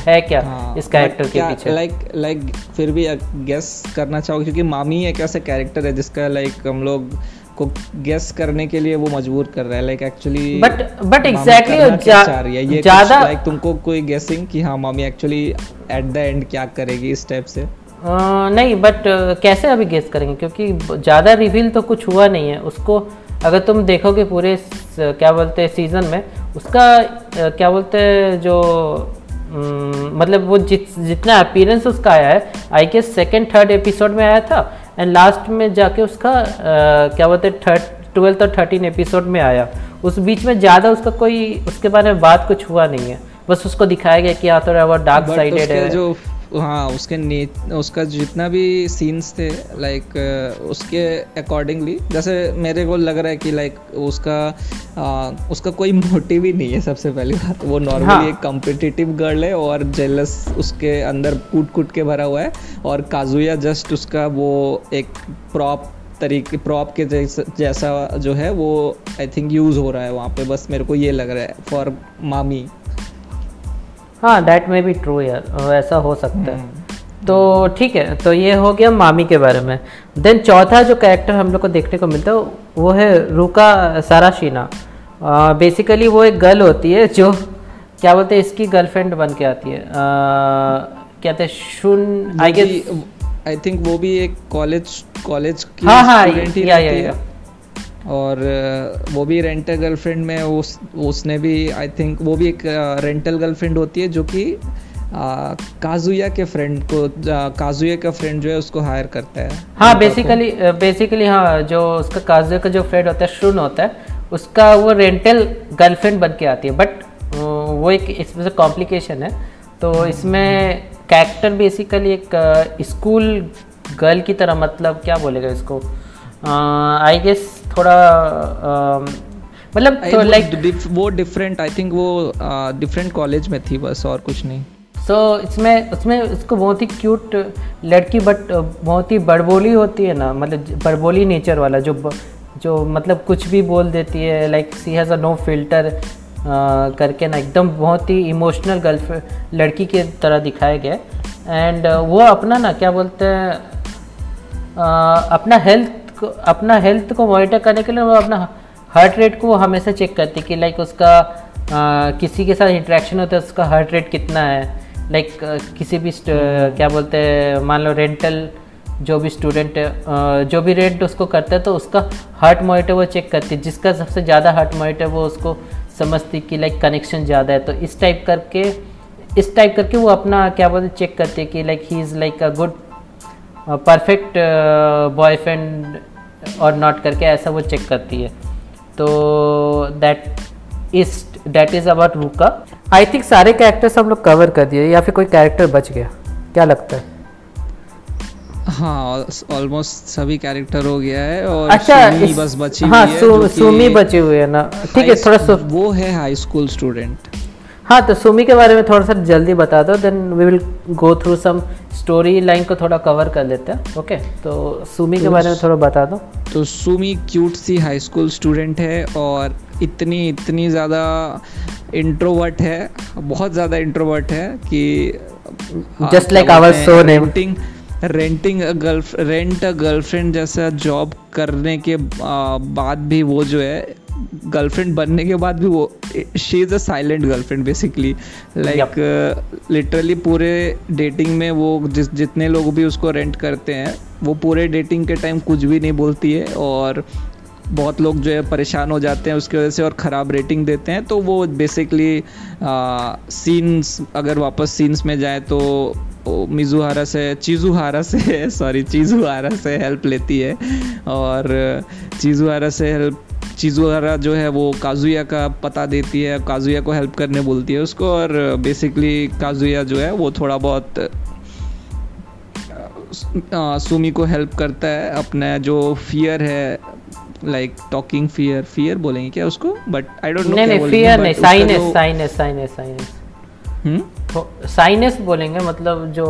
है क्या हाँ, इस कैरेक्टर के पीछे। लाइक लाइक फिर भी गेस करना चाहोगे? क्योंकि मामी एक ऐसा कैरेक्टर है जिसका लाइक हम लोग को गेस करने के लिए वो मजबूर कर रहा है। Like actually but but exactly ज़्यादा लाइक तुमको कोई गेसिंग कि हाँ मामी एक्चुअली एट द एंड क्या करेगी इस टाइप से? आ, नहीं बट कैसे अभी गेस करेंगे? क्योंकि ज़्यादा रिवील तो कुछ हुआ नहीं है। उसको अगर तुम देखोगे पूरे क्या बोलते हैं सीज़न में उसका क्या बोलते हैं जो मतलब वो जित जितना अपीयरेंस उसका आया है I guess second third episode में आया था एंड लास्ट में जाके उसका आ, क्या बोलते हैं थर्ड ट्वेल्थ और थर्टीन एपिसोड में आया। उस बीच में ज़्यादा उसका कोई उसके बारे में बात कुछ हुआ नहीं है। बस उसको दिखाया गया कि हाँ थोड़ा वो डार्क साइडेड है। जो हाँ उसके ने उसका जितना भी सीन्स थे लाइक उसके अकॉर्डिंगली जैसे मेरे को लग रहा है कि लाइक उसका आ, उसका कोई मोटिव ही नहीं है सबसे पहली बात। वो नॉर्मली हाँ. एक कॉम्पिटिटिव गर्ल है और जेलस उसके अंदर कूट कूट के भरा हुआ है और काजुया जस्ट उसका वो एक प्रॉप तरीके प्रॉप के जैसा जैसा जो है वो आई थिंक यूज़ हो रहा है वहाँ पे। बस मेरे को ये लग रहा है फॉर मामी हाँ दैट मे बी ट्रू यार ऐसा हो सकता है। हम्म। तो ठीक है तो ये हो गया मामी के बारे में। देन चौथा जो कैरेक्टर हम लोग को देखने को मिलता है वो है रूका साराशीना। बेसिकली वो एक गर्ल होती है जो क्या बोलते हैं इसकी गर्लफ्रेंड बन के आती है। क्या कहते शुन आई गेस आई थिंक वो भी एक कॉलेज कॉलेज की हाँ हाँ या, या, या, और वो भी रेंटल गर्लफ्रेंड में उस उसने भी आई थिंक वो भी एक रेंटल गर्लफ्रेंड होती है जो कि काजुया के फ्रेंड को काजुया का फ्रेंड जो है उसको हायर करता है। हाँ बेसिकली बेसिकली हाँ जो उसका काजुया का जो फ्रेंड होता है शुन होता है उसका वो रेंटल गर्लफ्रेंड बन के आती है। बट वो एक इसमें से कॉम्प्लिकेशन है। तो इसमें कैरेक्टर बेसिकली एक स्कूल गर्ल की तरह मतलब क्या बोलेगा इसको? आई गेस थोड़ा मतलब तो लाइक वो डिफरेंट आई थिंक वो डिफरेंट कॉलेज में थी बस और कुछ नहीं। सो so, इसमें उसमें उसको बहुत ही क्यूट लड़की बट बहुत ही बड़बोली होती है ना मतलब बड़बोली नेचर वाला जो जो मतलब कुछ भी बोल देती है like she has a no filter करके ना एकदम बहुत ही इमोशनल गर्लफ्रेंड लड़की के तरह दिखाया गया एंड uh, वो अपना ना क्या बोलते हैं uh, अपना हेल्थ अपना हेल्थ को मॉनिटर करने के लिए वो अपना हार्ट रेट को हमेशा चेक करती है कि लाइक उसका आ, किसी के साथ इंट्रैक्शन होता है उसका हार्ट रेट कितना है। लाइक किसी भी क्या बोलते हैं मान लो रेंटल जो भी स्टूडेंट जो भी रेंट उसको करता है तो उसका हार्ट मोनिटर वो चेक करती है। जिसका सबसे ज़्यादा हार्ट मोनिटर वो उसको समझती कि लाइक कनेक्शन ज़्यादा है। तो इस टाइप करके इस टाइप करके वो अपना क्या बोलते चेक करती है कि like he is like a good perfect boyfriend और नॉट करके ऐसा वो चेक करती है। तो that is that is about Ruka I think सारे कैरेक्टर्स हम लोग कवर कर दिए या फिर कोई कैरेक्टर बच गया? क्या लगता है? हाँ ऑलमोस्ट सभी कैरेक्टर हो गया है और अच्छा सुमी बस बची हाँ, हुई है सु, सुमी बची हुई है ना। ठीक है थोड़ा वो है हाई स्कूल स्टूडेंट हाँ तो सुमी के बारे में थोड़ा सा जल्दी बता दो then we will go through some story line को थोड़ा कवर कर लेते हैं ओके तो सुमी तो के बारे में थोड़ा बता दो। तो सुमी क्यूट सी हाई स्कूल स्टूडेंट है और इतनी इतनी ज़्यादा इंट्रोवर्ट है बहुत ज़्यादा इंट्रोवर्ट है कि just like our so renting renting girlf rent a girlfriend जैसा जॉब करने के बाद भी वो जो है गर्लफ्रेंड बनने के बाद भी वो she is a silent girlfriend basically like literally पूरे डेटिंग में वो जिस जितने लोग भी उसको रेंट करते हैं वो पूरे डेटिंग के टाइम कुछ भी नहीं बोलती है और बहुत लोग जो है परेशान हो जाते हैं उसकी वजह से और ख़राब रेटिंग देते हैं। तो वो बेसिकली सीन्स अगर वापस सीन्स में जाए तो मिजुहारा से चीजुहारा से सॉरी चीजुहारा से हेल्प लेती है। और चीजुहारा से हेल्प चीज़ुआरा जो है वो काजुया का पता देती है काजुया को हेल्प करने बोलती है उसको और बेसिकली काजुया जो है वो थोड़ा बहुत सुमी को हेल्प करता है अपना जो फियर है लाइक टॉकिंग फियर फियर बोलेंगे क्या उसको? बट आई डोंट नो नहीं नहीं फियर नहीं साइनेस साइनेस साइनेस साइनेस साइनेस बोलेंगे मतलब जो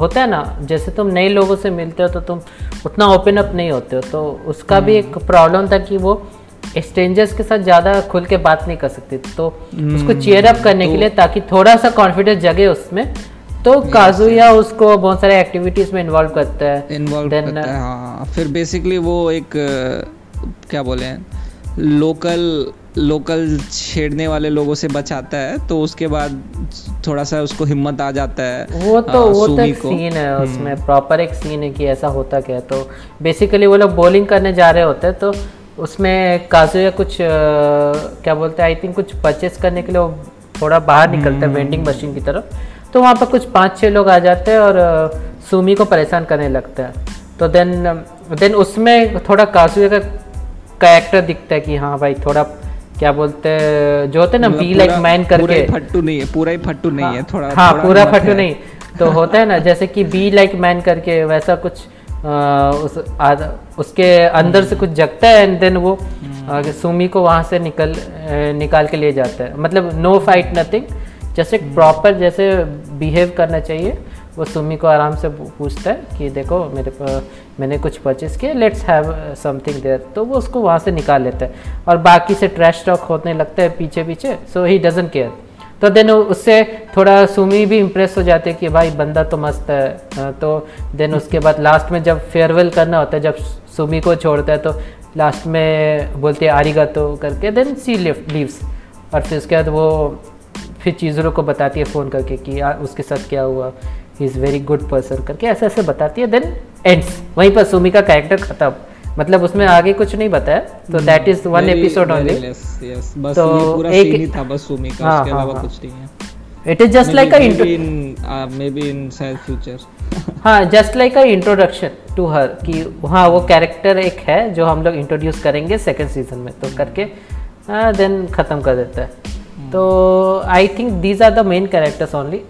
होता है ना जैसे तुम नए लोगों से मिलते हो तो तुम उतना ओपन अप नहीं होते हो तो उसका भी एक प्रॉब्लम था कि वो स्ट्रेंजर्स के साथ ज़्यादा खुल के बात नहीं कर सकती। तो उसको चेयर अप करने तो, के लिए ताकि थोड़ा सा कॉन्फिडेंस जगे उसमें। तो काजुया उसको बहुत सारे एक्टिविटीज़ में इन्वॉल्व करता है। इन्वॉल्व करता है हाँ फिर बेसिकली वो एक क्या बोले हैं लोकल लोकल छेड़ने वाले लोगों से बचाता है तो उसके बाद थोड़ा सा उसको हिम्मत आ जाता है वो तो आ, वो तो एक सीन है उसमें प्रॉपर हम्म। एक सीन है कि ऐसा होता क्या है। तो बेसिकली वो लोग बॉलिंग करने जा रहे होते हैं तो उसमें काजुया कुछ आ, क्या बोलते हैं आई थिंक कुछ परचेस करने के लिए वो थोड़ा बाहर निकलता है वेंडिंग हम्म। मशीन की तरफ़। तो वहाँ पर कुछ पाँच छः लोग आ जाते हैं और आ, सुमी को परेशान करने लगते हैं। तो देन देन उसमें थोड़ा काजुया का कैरेक्टर दिखता है कि हाँ भाई थोड़ा क्या बोलते हैं जो होते हैं ना बी लाइक मैन करके। फट्टू नहीं है पूरा ही फट्टू नहीं है हाँ, थोड़ा हाँ पूरा फट्टू नहीं। तो होता है ना जैसे कि बी लाइक मैन करके वैसा कुछ उस आ, उसके अंदर से कुछ जगता है एंड देन वो सुमी को वहाँ से निकल निकाल के ले जाता है। मतलब नो फाइट नथिंग जैसे प्रॉपर जैसे बिहेव करना चाहिए वो सुमी को आराम से पूछता है कि देखो मेरे पर मैंने कुछ परचेस किया लेट्स हैव समथिंग देयर तो वो उसको वहाँ से निकाल लेता है। और बाकी से ट्रैश टॉक होने लगता है पीछे पीछे सो ही डजेंट केयर तो देन उससे थोड़ा सुमी भी इम्प्रेस हो जाते हैं कि भाई बंदा तो मस्त है। तो देन उसके बाद लास्ट में जब फेयरवेल करना होता है, जब सुमी को छोड़ता है तो लास्ट में बोलते हैं आरिगा तो करके देन सी लिफ्ट लीव्स और फिर उसके बाद वो फिर चीज़ों को बताती है फ़ोन करके कि उसके साथ क्या हुआ? He is very good person करके ऐसे ऐसे बताती है देन एंड्स वहीं पर सुमी का कैरेक्टर खत्म। मतलब उसमें आगे कुछ नहीं बताया। तो that is one episode only तो एक ही था बस सुमी का हाँ, उसके हाँ, अलावा हाँ, कुछ नहीं है। It is just like a maybe in self future हाँ just like a introduction to her कि हाँ वो कैरेक्टर एक है जो हम लोग इंट्रोड्यूस करेंगे सेकंड सीज़न में। तो करके देन खत्म कर देता है। तो I think these are the main characters only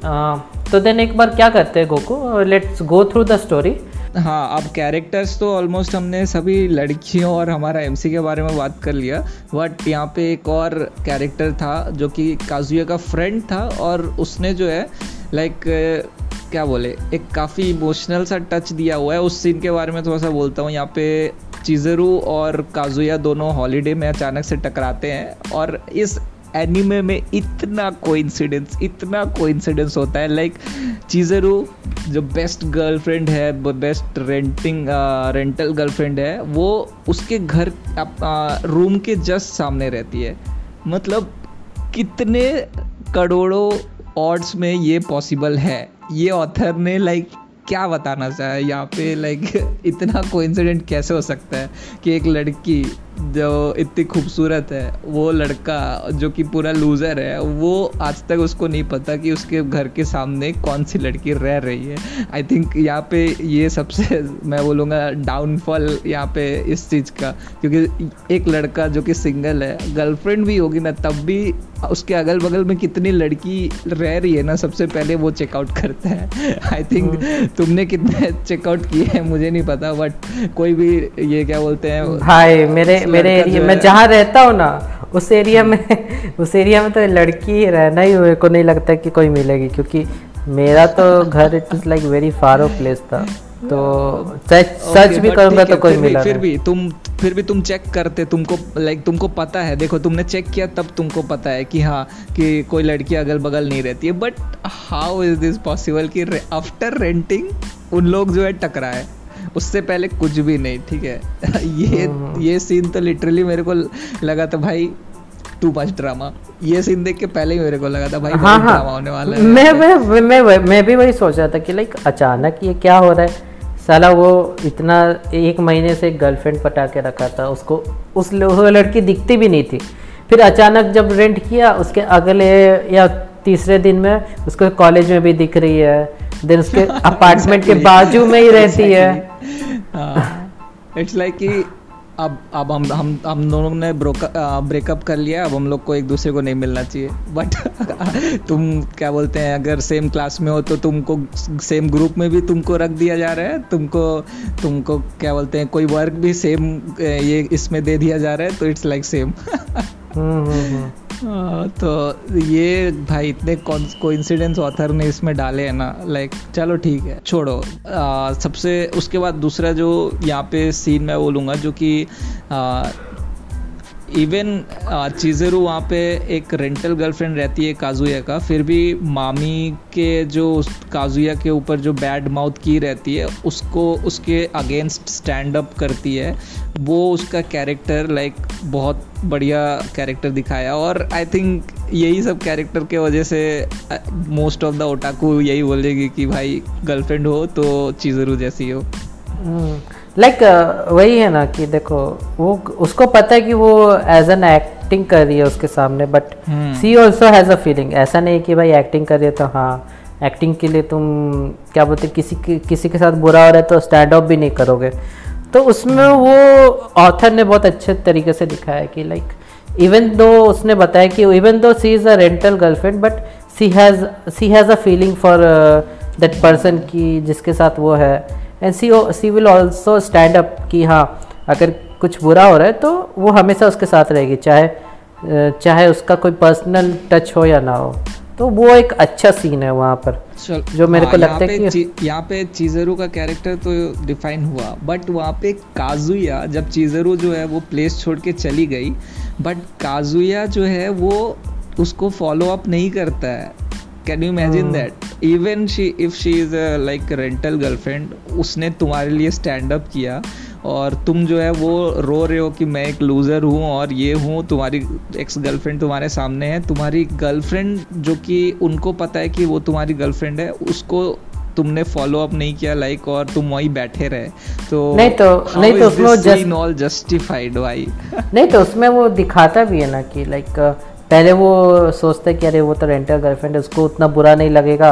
तो देन एक बार क्या करते हैं Goku? Let's go through the story हाँ अब कैरेक्टर्स तो ऑलमोस्ट हमने सभी लड़कियों और हमारा एमसी के बारे में बात कर लिया बट यहाँ पे एक और कैरेक्टर था जो कि काजुया का फ्रेंड था और उसने जो है लाइक क्या बोले, एक काफ़ी इमोशनल सा टच दिया हुआ है। उस सीन के बारे में थोड़ा सा बोलता हूँ। यहाँ पे चिजरू और काजुया दोनों हॉलीडे में अचानक से टकराते हैं और इस एनिमे में इतना कोइंसिडेंस इतना कोइंसिडेंस होता है। लाइक चीज़रू जो बेस्ट गर्लफ्रेंड है बेस्ट रेंटिंग रेंटल गर्लफ्रेंड है, वो उसके घर रूम के जस्ट सामने रहती है। मतलब कितने करोड़ों ऑड्स में ये पॉसिबल है? ये ऑथर ने लाइक क्या बताना चाहे यहाँ पे लाइक इतना कोइंसिडेंट कैसे हो सकता है कि एक लड़की जो इतनी खूबसूरत है वो लड़का जो कि पूरा लूज़र है वो आज तक उसको नहीं पता कि उसके घर के सामने कौन सी लड़की रह रही है। आई थिंक यहाँ पे ये सबसे मैं बोलूँगा डाउनफॉल यहाँ पे इस चीज़ का। क्योंकि एक लड़का जो कि सिंगल है गर्लफ्रेंड भी होगी ना तब भी उसके अगल बगल में कितनी लड़की रह रही है ना सबसे पहले वो चेकआउट करता है। आई थिंक हाँ। तुमने कितने चेकआउट किए हैं मुझे नहीं पता बट कोई भी ये क्या बोलते हैं भाई मेरे मेरे एरिया मैं जहाँ रहता हूँ ना उस एरिया में उस एरिया में तो लड़की रहना ही मेरे को नहीं लगता कि कोई मिलेगी क्योंकि मेरा तो घर it is like very far off place था। तो सच सच भी करूँगा तो कोई मिला फिर भी तुम फिर भी तुम चेक करते तुमको लाइक तुमको पता है। देखो तुमने चेक किया तब तुमको पता है कि हाँ कि कोई लड़की अगल बगल नहीं रहती है। But how is this possible कि आफ्टर रेंटिंग उन लोग जो है टकराए? उससे पहले कुछ भी नहीं ठीक है? ये हाँ। ये सीन तो लिटरली मेरे को लगा था भाई टू मच ड्रामा ये सीन देख के पहले ही मेरे को लगा था भाई हाँ, हाँ, ड्रामा होने वाला है। मैं मैं मैं मैं, मैं भी वही सोच रहा था कि लाइक अचानक ये क्या हो रहा है? साला वो इतना एक महीने से गर्लफ्रेंड पटा के रखा था उसको उस लड़की दिखती भी नहीं थी। फिर अचानक जब रेंट किया उसके अगले या तीसरे दिन में उसको कॉलेज में भी दिख रही है। देन उसके अपार्टमेंट के बाजू में ही रहती है। इट्स लाइक कि अब अब हम हम हम दोनों ने ब्रेकअप कर लिया अब हम लोग को एक दूसरे को नहीं मिलना चाहिए। बट तुम क्या बोलते हैं अगर सेम क्लास में हो तो तुमको सेम ग्रुप में भी तुमको रख दिया जा रहा है तुमको तुमको क्या बोलते हैं कोई वर्क भी सेम ये इसमें दे दिया जा रहा है तो इट्स लाइक सेम तो ये भाई इतने कोइंसिडेंस ऑथर ने इसमें डाले हैं ना लाइक चलो ठीक है छोड़ो। आ, सबसे उसके बाद दूसरा जो यहाँ पे सीन मैं बोलूँगा जो कि इवन चीज़रू वहाँ पे एक रेंटल गर्लफ्रेंड रहती है काजुया का, फिर भी मामी के जो काजुया के ऊपर जो बैड माउथ की रहती है, उसको, उसके अगेंस्ट स्टैंड अप करती है वो उसका कैरेक्टर लाइक बहुत बढ़िया कैरेक्टर दिखाया और आई थिंक यही सब कैरेक्टर के वजह से मोस्ट ऑफ़ द ओटाकू यही बोलेगी कि भाई गर्लफ्रेंड हो तो चीज़रू जैसी हो हम्म। लाइक like, uh, वही है ना कि देखो वो उसको पता है कि वो एज एन एक्टिंग कर रही है उसके सामने but she also has a feeling ऐसा नहीं कि भाई एक्टिंग कर रही है तो हाँ एक्टिंग के लिए तुम क्या बोलते किसी के किसी के साथ बुरा हो रहा है तो स्टैंड अप भी नहीं करोगे। तो उसमें hmm. वो ऑथर ने बहुत अच्छे तरीके से दिखाया कि लाइक इवन दो उसने बताया कि even though she is a rental girlfriend but she has she has a feeling for that person की जिसके साथ वो है। And she she will also stand up कि हाँ अगर कुछ बुरा हो रहा है तो वो हमेशा उसके साथ रहेगी चाहे चाहे उसका कोई पर्सनल टच हो या ना हो। तो वो एक अच्छा सीन है वहाँ पर जो मेरे हाँ, को लगता है कि यहाँ पे चीजरू का कैरेक्टर तो डिफाइन हुआ बट वहाँ पे काजुया जब चीजरू जो है वो प्लेस छोड़ के चली गई बट काजुया जो है वो उसको फॉलो अप नहीं करता है। Can you imagine that even she if she is like rental girlfriend उसने तुम्हारे लिए स्टैंड अप किया और तुम जो है वो रो रहे हो कि मैं एक लूज़र हूँ और ये हूँ तुम्हारी एक्स गर्लफ्रेंड तुम्हारे सामने है तुम्हारी गर्लफ्रेंड जो कि उनको पता है कि वो तुम्हारी गर्लफ्रेंड है उसको तुमने फॉलो अप नहीं किया लाइक और तुम वहीं बैठे रहे। तो नहीं तो नहीं तो उसमें जस्ट ऑल जस्टिफाइड भाई? नहीं तो उसमें वो दिखाता भी है ना कि लाइक पहले वो सोचते कि अरे वो तो रेंटल गर्लफ्रेंड उसको उतना बुरा नहीं लगेगा।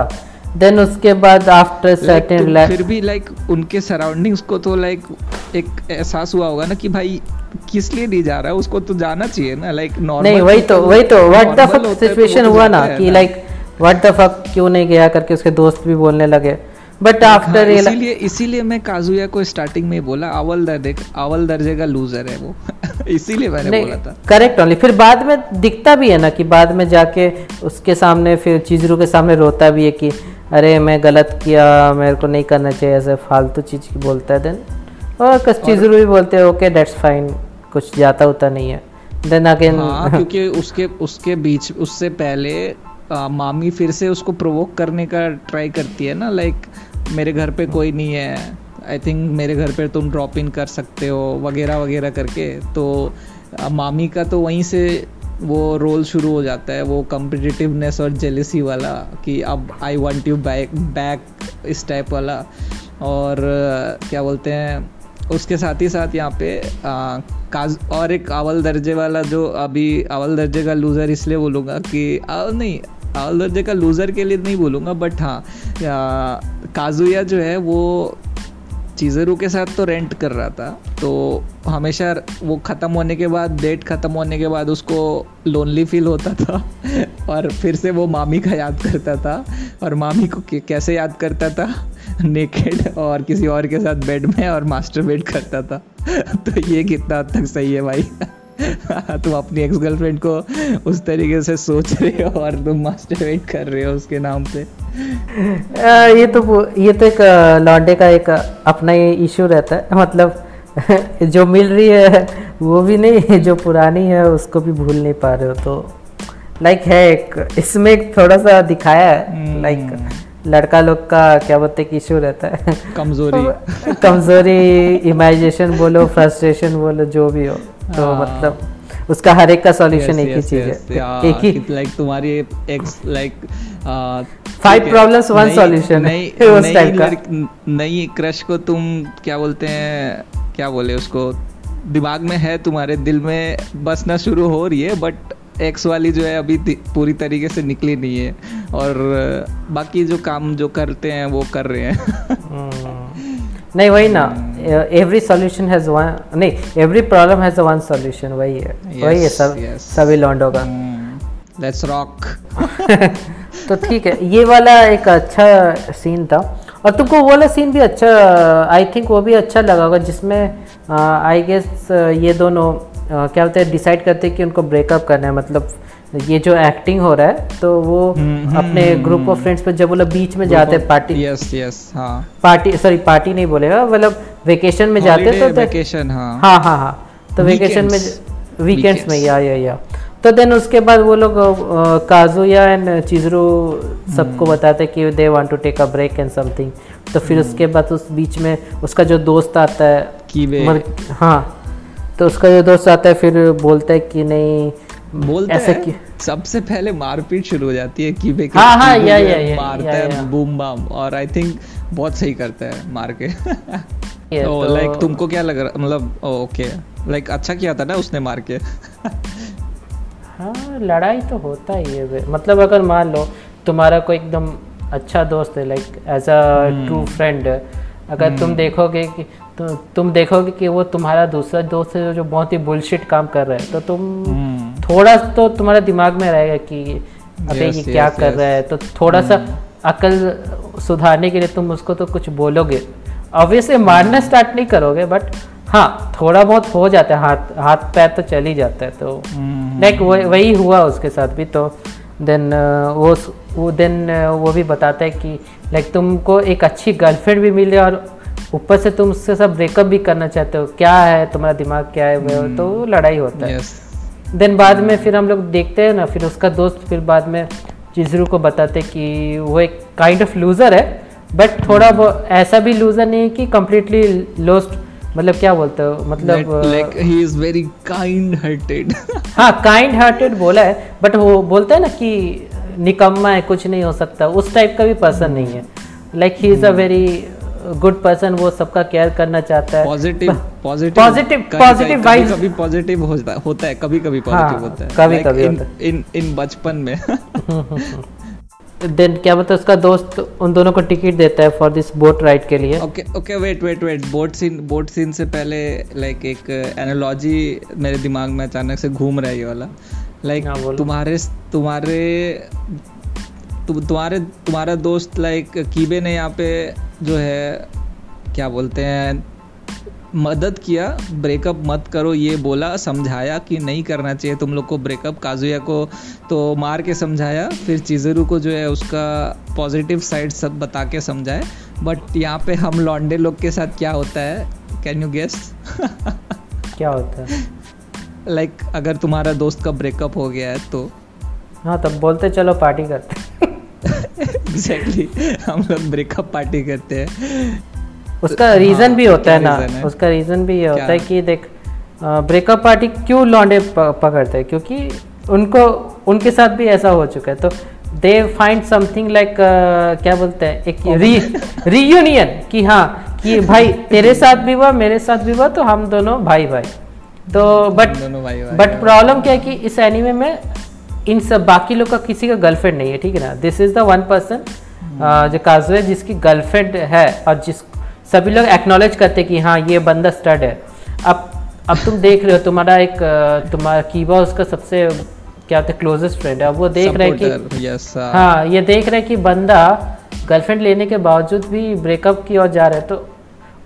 देन उसके बाद आफ्टर सर्टेन like, फिर भी लाइक like, उनके सराउंडिंग्स को तो लाइक like, एक एहसास हुआ होगा ना कि भाई किस लिए नहीं जा रहा है? उसको तो जाना चाहिए ना लाइक like, नॉर्मल नहीं वही तो वही तो व्हाट द फक सिचुएशन हुआ ना कि लाइक व्हाट द फक क्यों नहीं गया करके उसके दोस्त भी बोलने लगे। बट आफ्टर हाँ, इसीलिए इसीलिए मैं काजुया को स्टार्टिंग में बोला अवल दर्जे अवल दर्जे का लूजर है वो. इसीलिए मैंने बोला था। करेक्ट ओनली फिर बाद में दिखता भी है ना कि बाद में जाके उसके सामने फिर चीजरू के सामने रोता भी है कि अरे मैं गलत किया मेरे को नहीं करना चाहिए ऐसे फालतू चीज़ की बोलता है देन और कस चीजरू भी बोलते हैं ओके डेट्स फाइन कुछ जाता होता नहीं है। देन अगेन हाँ, क्योंकि उसके उसके बीच उससे पहले आ, मामी फिर से उसको प्रोवोक करने का ट्राई करती है ना लाइक मेरे घर पे कोई नहीं है आई थिंक मेरे घर पर तुम ड्रॉप इन कर सकते हो वगैरह वगैरह करके। तो मामी का तो वहीं से वो रोल शुरू हो जाता है वो कम्पिटिटिवनेस और जेलिसी वाला कि अब I want you back back इस टाइप वाला। और क्या बोलते हैं उसके साथ ही साथ यहाँ पे आ, काज और एक अवल दर्जे वाला जो अभी अवल दर्जे का लूज़र इसलिए बोलूँगा कि आ, नहीं अवल दर्जे का लूज़र के लिए नहीं बोलूँगा बट हाँ काजुया जो है वो चीज़रू के साथ तो रेंट कर रहा था तो हमेशा वो ख़त्म होने के बाद डेट ख़त्म होने के बाद उसको लोनली फील होता था, और फिर से वो मामी का याद करता था, और मामी को कैसे याद करता था? नेकेड और किसी और के साथ बेड में और मास्टर बेड करता था। तो ये कितना हद तक सही है भाई? तुम अपनी एक्स गर्लफ्रेंड को उस तरीके से सोच रहे हो और तुम मास्टरबेट कर रहे हो उसके नाम पे। आ, ये तो ये तो एक लॉन्डे का एक अपना ये इशू रहता है। मतलब जो मिल रही है वो भी नहीं जो पुरानी है उसको भी भूल नहीं पा रहे हो तो लाइक है एक इसमें एक थोड़ा सा दिखाया है लाइक हम्म। लड़का लोग का क्या बोलते कि इशू रहता है। कमज़ोरी। कमज़ोरी इमेजिनेशन बोलो फ्रस्ट्रेशन बोलो जो भी हो। तो हाँ। मतलब उसका हर एक का सॉल्यूशन एक ही चीज़ है। एक ही लाइक तुम्हारी ex like five problems one solution नई उस टाइप का। नई क्रश को तुम क्या बोलते हैं क्या बोले उसको? दिमाग में है तुम्हारे दिल में बसना शुरू हो रही है बट एक्स वाली जो है अभी पूरी तरीके से निकली नहीं है। और बाकी जो काम जो करते हैं वो कर रहे हैं। हम्म। नहीं वही ना एवरी सॉल्यूशन हैज़ वन नहीं every problem has one solution वही है yes, वही है सब yes. सभी लॉन्डो का। लेट्स रॉक तो ठीक है ये वाला एक अच्छा सीन था और तुमको वो वाला सीन भी अच्छा आई थिंक वो भी अच्छा लगा होगा जिसमें आई गेस ये दोनों अ, क्या बोलते हैं डिसाइड करते हैं कि उनको ब्रेकअप करना है मतलब ये जो एक्टिंग हो रहा है तो वो हम्म, अपने ग्रुप ऑफ़ फ्रेंड्स पे जब वो लोग बीच में जाते हैं पार्टी यस यस हाँ। पार्टी सॉरी पार्टी नहीं बोलेगा मतलब वेकेशन में जाते तो वेकेशन हाँ। हाँ हाँ हाँ। तो वेकेशन में वीकेंड्स में या या या। तो देन उसके बाद वो लोग काजुया एंड चिजरू सबको हम्म। बताते कि they want to take a break and something तो फिर उसके बाद उस बीच में उसका जो दोस्त आता है हाँ। तो उसका जो दोस्त आता है फिर बोलता है कि नहीं बोलते ऐसे हैं सबसे पहले मारपीट शुरू हो जाती है के हाँ, हाँ, या, या, या, मारता। है बूम बाम और आई थिंक बहुत सही करता है मार के। तो तो- लाइक तुमको क्या लग रहा मतलब ओके लाइक अच्छा किया था ना उसने मार के। हाँ लड़ाई तो होता ही है मतलब अगर मान लो तुम्हारा कोई एकदम अच्छा दोस्त है like as a. True friend अगर तुम देखोगे कि तु, तुम देखोगे कि वो तुम्हारा दूसरा दोस्त है जो बहुत ही बुलशिट काम कर रहा है तो तुम हम्म, थोड़ा तो तुम्हारे दिमाग में रहेगा कि अबे Yes, ये क्या yes, कर yes. हम्म। रहा है? तो थोड़ा सा अकल सुधारने के लिए तुम उसको तो कुछ बोलोगे। ऑब्वियसली मारना स्टार्ट नहीं करोगे बट हाँ थोड़ा बहुत हो जाता है हाथ हाथ पैर तो चल ही जाता है तो लाइक वही हुआ उसके साथ भी तो देन वो वो देन वो भी बताता है कि लाइक तुमको एक अच्छी गर्लफ्रेंड भी मिले और ऊपर से तुम उससे सब ब्रेकअप भी करना चाहते हो। क्या है? तुम्हारा दिमाग क्या है? तो लड़ाई होता है. देन बाद में फिर हम लोग देखते हैं ना फिर उसका दोस्त फिर बाद में चिजरू को बताते कि वो एक काइंड ऑफ़ लूजर है बट थोड़ा वो ऐसा भी लूजर नहीं है कि कम्प्लीटली लोस्ट मतलब क्या बोलते हो मतलब like he is very kind hearted हाँ काइंड हार्टेड बोला है बट वो बोलता है ना कि निकम्मा है कुछ नहीं हो सकता उस टाइप का भी पर्सन नहीं है। Like he is a very good person वो सबका केयर करना चाहता है। Positive positive Positive- positive vibes- कभी पॉजिटिव होता होता है कभी कभी हाँ, पॉजिटिव होता है। कभी- Like कभी इन- इन इन बचपन में। देन क्या बोलते उसका दोस्त उन दोनों को टिकट देता है फॉर दिस बोट राइड के लिए। Okay okay wait wait wait boat scene boat scene से पहले लाइक एक एनालॉजी मेरे दिमाग में अचानक से घूम रहा है ये वाला। लाइक हाँ, तुम्हारे तुम्हारे तुम्हारे तुम्हारा दोस्त लाइक कीबे ने यहाँ पे जो है क्या बोलते हैं मदद किया ब्रेकअप मत करो ये बोला समझाया कि नहीं करना चाहिए तुम लोग को ब्रेकअप काजुया को तो मार के समझाया फिर चिजरू को जो है उसका पॉजिटिव साइड सब बता के समझाए बट यहाँ पे हम लॉन्डे लोग के साथ क्या होता है कैन यू गेस क्या होता है? लाइक like, अगर तुम्हारा दोस्त का ब्रेकअप हो गया है तो। हाँ तब बोलते चलो पार्टी करते एग्जैक्टली हम लोग ब्रेकअप पार्टी करते हैं। उसका रीजन हाँ, भी होता है ना। है? उसका रीजन भी ये होता है कि देख ब्रेकअप पार्टी क्यों लौंडे पकड़ते हैं? क्योंकि उनको उनके साथ भी ऐसा हो चुका है। तो दे फाइंड समथिंग लाइक क्या बोलते हैं? एक री रीयूनियन कि हाँ कि भाई तेरे साथ भी हुआ मेरे साथ भी हुआ तो हम दोनों भाई भाई तो बट बट प्रॉब्लम क्या है कि इस एनिमे में इन सब बाकी लोग का किसी का गर्लफ्रेंड नहीं है ठीक है ना? This is the one person जो काजू है जिसकी गर्लफ्रेंड है और जिस सभी लोग एक्नॉलेज करते कि हाँ ये बंदा स्टड है। अब अब तुम देख रहे हो तुम्हारा एक अ, तुम्हारा कीबा उसका सबसे क्या होता है क्लोजेस्ट फ्रेंड है। अब वो देख रहे हैं कि यस हाँ ये देख रहे हैं कि बंदा गर्लफ्रेंड लेने के बावजूद भी ब्रेकअप की ओर जा रहा है तो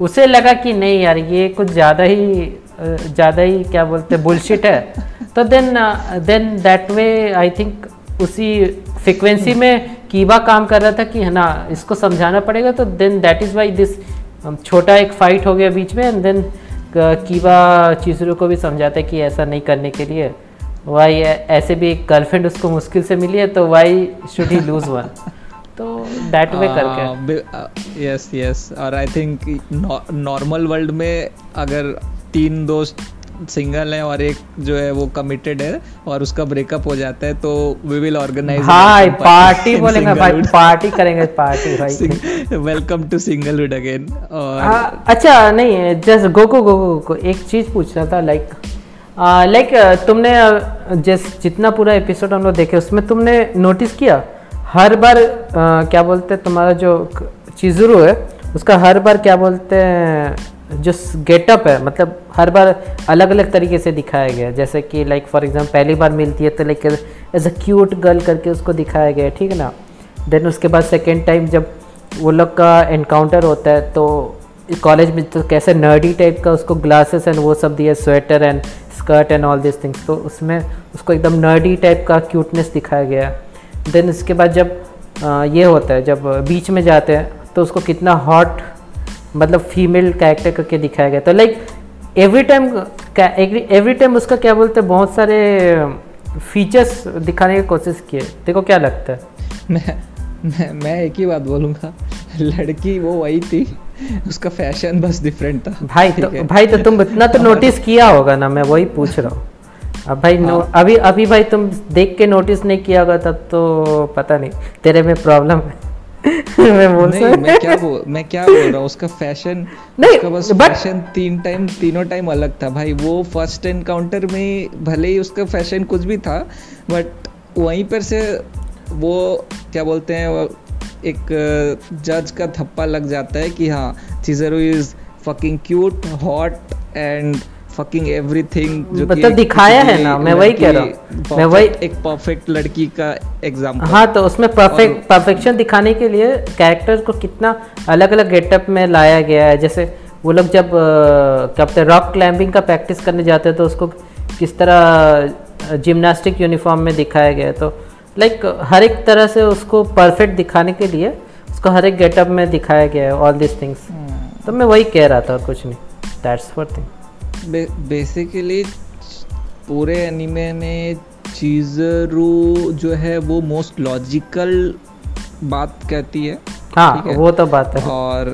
उसे लगा कि नहीं यार ये कुछ ज़्यादा ही ज़्यादा ही क्या बोलते हैं बुलशिट है। तो then then that way I think उसी फ्रिक्वेंसी में कीबा काम कर रहा था कि है ना इसको समझाना पड़ेगा। तो then that is why this छोटा एक फाइट हो गया बीच में एंड देन कीबा चीजरों को भी समझाता है कि ऐसा नहीं करने के लिए। वाई ऐसे भी एक गर्लफ्रेंड उसको मुश्किल से मिली है तो why should he lose one तो दैट वे करके। यस यस और आई थिंक नॉर्मल वर्ल्ड में अगर तीन दोस्त सिंगल है और एक जो है वो कमिटेड है और उसका ब्रेकअप हो जाता है तो वी विल ऑर्गेनाइज भाई पार्टी बोलेंगे भाई पार्टी करेंगे पार्टी भाई। वेलकम टू सिंगलहुड अगेन और हाँ, अच्छा नहीं जस्ट गो गो गो गो गो एक चीज़ पूछना था लाइक लाइक तुमने अ, जिस जितना पूरा एपिसोड हम लोग देखे उसमें तुमने नोटिस किया? हर बार अ, क्या बोलते हैं तुम्हारा जो चिजुरू है उसका हर बार क्या बोलते हैं जो गेटअप है मतलब हर बार अलग अलग तरीके से दिखाया गया जैसे कि लाइक फॉर एग्जांपल पहली बार मिलती है तो like as a cute girl करके उसको दिखाया गया ठीक है ना? देन उसके बाद सेकेंड टाइम जब वो लोग का एनकाउंटर होता है तो कॉलेज में तो कैसे नर्डी टाइप का उसको ग्लासेस एंड वो सब दिया sweater and skirt and all this things तो उसमें उसको एकदम नर्डी टाइप का क्यूटनेस दिखाया गया देन इसके बाद जब आ, ये होता है जब बीच में जाते हैं तो उसको कितना हॉट मतलब फीमेल कैरेक्टर करके दिखाया गया। तो like every time every time उसका क्या बोलते हैं बहुत सारे फीचर्स दिखाने की कोशिश किए देखो क्या लगता है। मैं मैं मैं एक ही बात बोलूँगा लड़की वो वही थी उसका फ़ैशन बस डिफरेंट था। भाई तो भाई तो तुम इतना तो नोटिस किया होगा ना मैं वही पूछ रहा हूँ। अब भाई नो हाँ। अभी अभी भाई तुम देख के नोटिस नहीं किया होगा तब तो पता नहीं तेरे में प्रॉब्लम है। मैं बोल नहीं मैं क्या बोल मैं क्या बोल रहा हूँ? उसका फ़ैशन नहीं, उसका बस but- फ़ैशन तीन टाइम तीनों टाइम अलग था भाई। वो फ़र्स्ट एनकाउंटर में भले ही उसका फ़ैशन कुछ भी था बट वहीं पर से वो क्या बोलते हैं एक जज का थप्पा लग जाता है कि हाँ Chizuru is fucking cute hot and fucking everything जो मतलब दिखाया है ना, मैं वही कह रहा हूँ। मैं वही- एक परफेक्ट लड़की का एग्ज़ाम्पल हाँ तो उसमें परफेक्ट परफेक्शन दिखाने के लिए कैरेक्टर को कितना अलग अलग गेटअप में लाया गया है। जैसे वो लोग जब क्या बोलते हैं रॉक क्लाइंबिंग का प्रैक्टिस करने जाते हैं तो उसको किस तरह जिम्नास्टिक यूनिफॉर्म में दिखाया गया है। तो लाइक हर एक तरह से उसको परफेक्ट दिखाने के लिए उसको हर एक गेटअप में दिखाया गया है ऑल दिस थिंग्स तो मैं वही कह रहा था कुछ नहीं। दैट्स फॉर थिंग बेसिकली पूरे एनिमे में चीजरू जो है वो मोस्ट लॉजिकल बात कहती है हाँ है। वो तो बात है। और